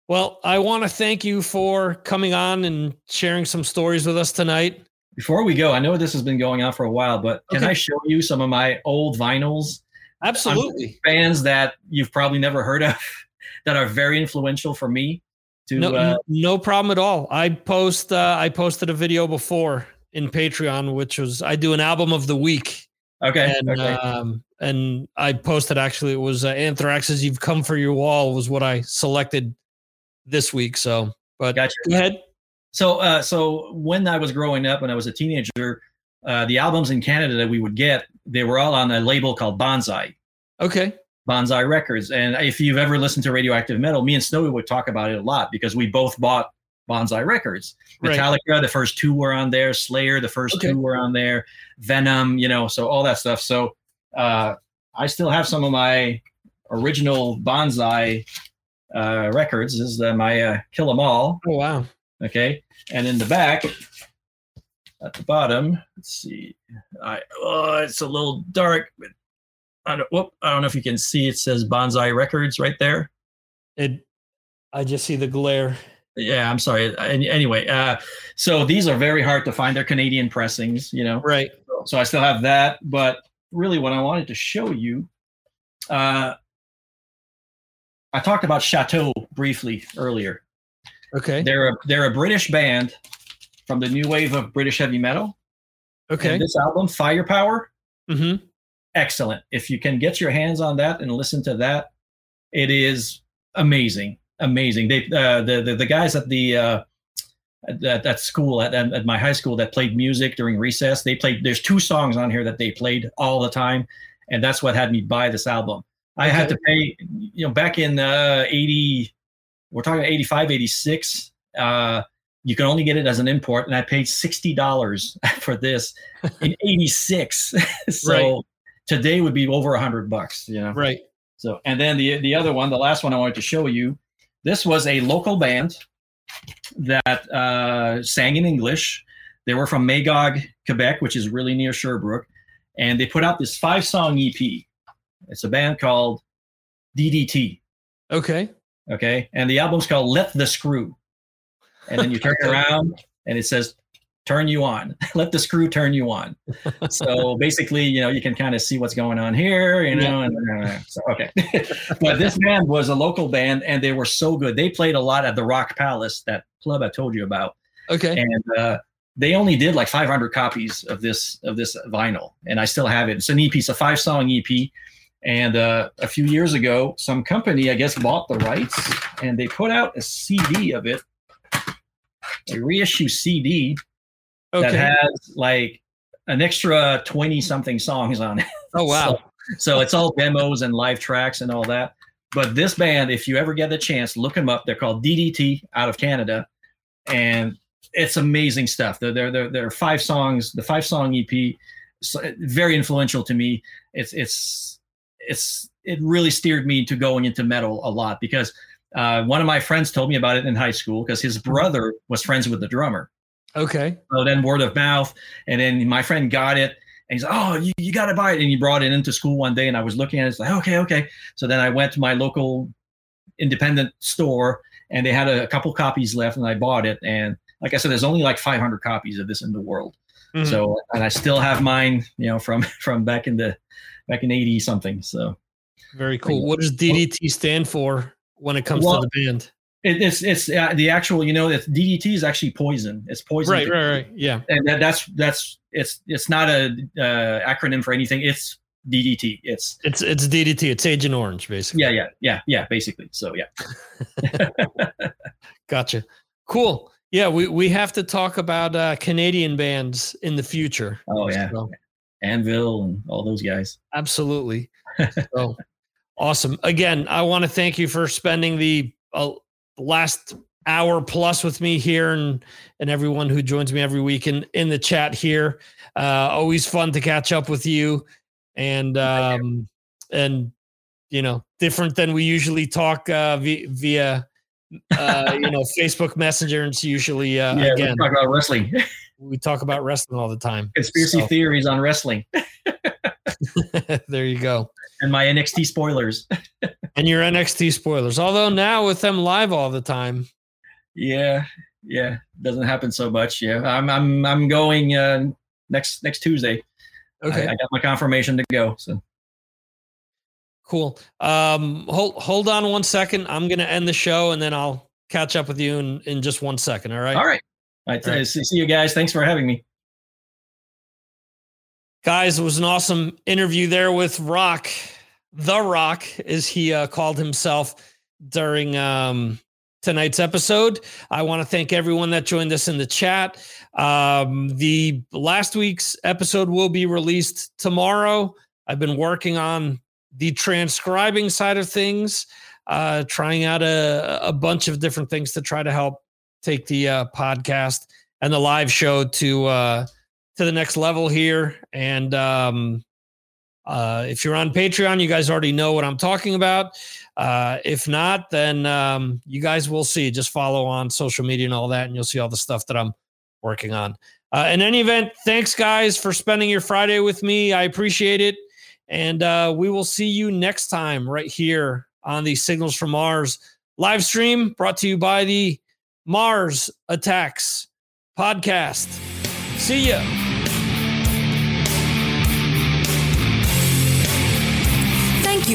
Well, I want to thank you for coming on and sharing some stories with us tonight. Before we go, I know this has been going on for a while, but can Okay. I show you some of my old vinyls? Absolutely. Bands that you've probably never heard of that are very influential for me. To No, uh, no problem at all. I post. Uh, I posted a video before in Patreon, which was I do an album of the week, okay, and okay. um, and I posted actually it was uh, Anthrax's "You've Come for Your Wall" was what I selected this week. So, but Gotcha. go ahead. So, uh, so when I was growing up, when I was a teenager, uh, the albums in Canada that we would get, they were all on a label called Banzai, Okay. Banzai Records. And if you've ever listened to Radioactive Metal, me and Snowy would talk about it a lot because we both bought Banzai Records. Right. Metallica, the first two were on there. Slayer, the first Okay. two were on there. Venom, you know, so all that stuff. So uh, I still have some of my original Banzai uh, records. This is uh, my uh, Kill 'Em All. Oh wow. Okay, and in the back, at the bottom, let's see. I oh, it's a little dark, but I don't. Whoop, I don't know if you can see. It says Banzai Records right there. It. I just see the glare. Yeah, I'm sorry. Anyway, uh, so these are very hard to find. They're Canadian pressings, you know. Right. So I still have that, but really, what I wanted to show you, uh, I talked about Chateaux briefly earlier. Okay. They're a, they're a British band from the new wave of British heavy metal. Okay. And this album, Firepower, Mm-hmm. excellent. If you can get your hands on that and listen to that, it is amazing, amazing. They uh, the, the the guys at the uh, at, at at school at, at my high school that played music during recess, they played. There's two songs on here that they played all the time, and that's what had me buy this album. I had to pay, you know, back in uh, 80, we're talking 85, 86. Uh, you can only get it as an import, and I paid sixty dollars for this in '86. so Right. today would be over a hundred bucks, you know. Right. So, and then the the other one, the last one I wanted to show you, this was a local band that uh, sang in English. They were from Magog, Quebec, which is really near Sherbrooke, and they put out this five song EP. It's a band called DDT. Okay. Okay, and the album's called Let the Screw. And then you turn it around, and it says turn you on. Let the screw turn you on. So basically you know you can kind of see what's going on here you know and uh, so okay. But this band was a local band and they were so good. They played a lot at the rock palace that club i told you about. Okay. and uh, they only did like 500 copies of this of this vinyl and i still have it. It's an ep it's a five song ep and uh, a few years ago some company i guess bought the rights and they put out a cd of it. A reissue cd that has like an extra 20 something songs on it oh wow. so, so it's all demos and live tracks and all that. But this band, if you ever get the chance, look them up. They're called DDT out of Canada, and it's amazing stuff. They're they're they're, they're five songs. The five song EP, so, very influential to me. It's it's it's it really steered me to going into metal a lot because uh, one of my friends told me about it in high school because his brother was friends with the drummer. Okay. So then word of mouth, and then my friend got it, and he's like, "Oh, you, you got to buy it!" And he brought it into school one day, and I was looking at it, it's like, "Okay, okay." So then I went to my local independent store, and they had a, couple copies left, and I bought it. And like I said, there's only like 500 copies of this in the world. Mhm. So, and I still have mine, you know, from from back in the back in 80 something. So very cool. What does DDT stand for when it comes Well- to the band? It, it's it's uh, the actual. You know, it's DDT is actually poison. It's poison. Right, right, right. Yeah. And that, that's that's it's it's not a uh, acronym for anything. It's DDT. It's It's it's DDT. It's Agent Orange, basically. yeah, yeah, yeah, yeah. Basically, so yeah. Gotcha. Cool. Yeah, we, we have to talk about uh, Canadian bands in the future. Oh yeah, So, Anvil and all those guys. absolutely. So awesome. Again, I want to thank you for spending the uh, last hour plus with me here and and everyone who joins me every week in in the chat here. Uh, always fun to catch up with you and um and you know different than we usually talk uh via, via uh you know Facebook Messenger and it's usually uh yeah, again we talk about wrestling, we talk about wrestling all the time. conspiracy So, theories on wrestling, there you go. and my NXT spoilers. And your NXT spoilers. Although now with them live all the time, yeah, yeah, doesn't happen so much. Yeah, I'm I'm I'm going uh, next next Tuesday. okay, I, I got my confirmation to go. So cool. Um, hold hold on one second. I'm gonna end the show and then I'll catch up with you in in just one second. All right, all right, all right. All right. See see you guys. Thanks for having me. guys. It was an awesome interview there with Roch, the Rock, as he uh, called himself during um, tonight's episode. I want to thank everyone that joined us in the chat. Um, the last week's episode will be released tomorrow. I've been working on the transcribing side of things, uh, trying out a, a bunch of different things to try to help take the uh, podcast and the live show to uh, to the next level here. And um, uh, if you're on Patreon, you guys already know what I'm talking about. Uh, if not, then um, you guys will see. Just follow on social media and all that, and you'll see all the stuff that I'm working on. Uh, in any event, thanks, guys, for spending your Friday with me. I appreciate it. And uh, we will see you next time right here on the Signals from Mars live stream brought to you by the Mars Attacks podcast. See ya.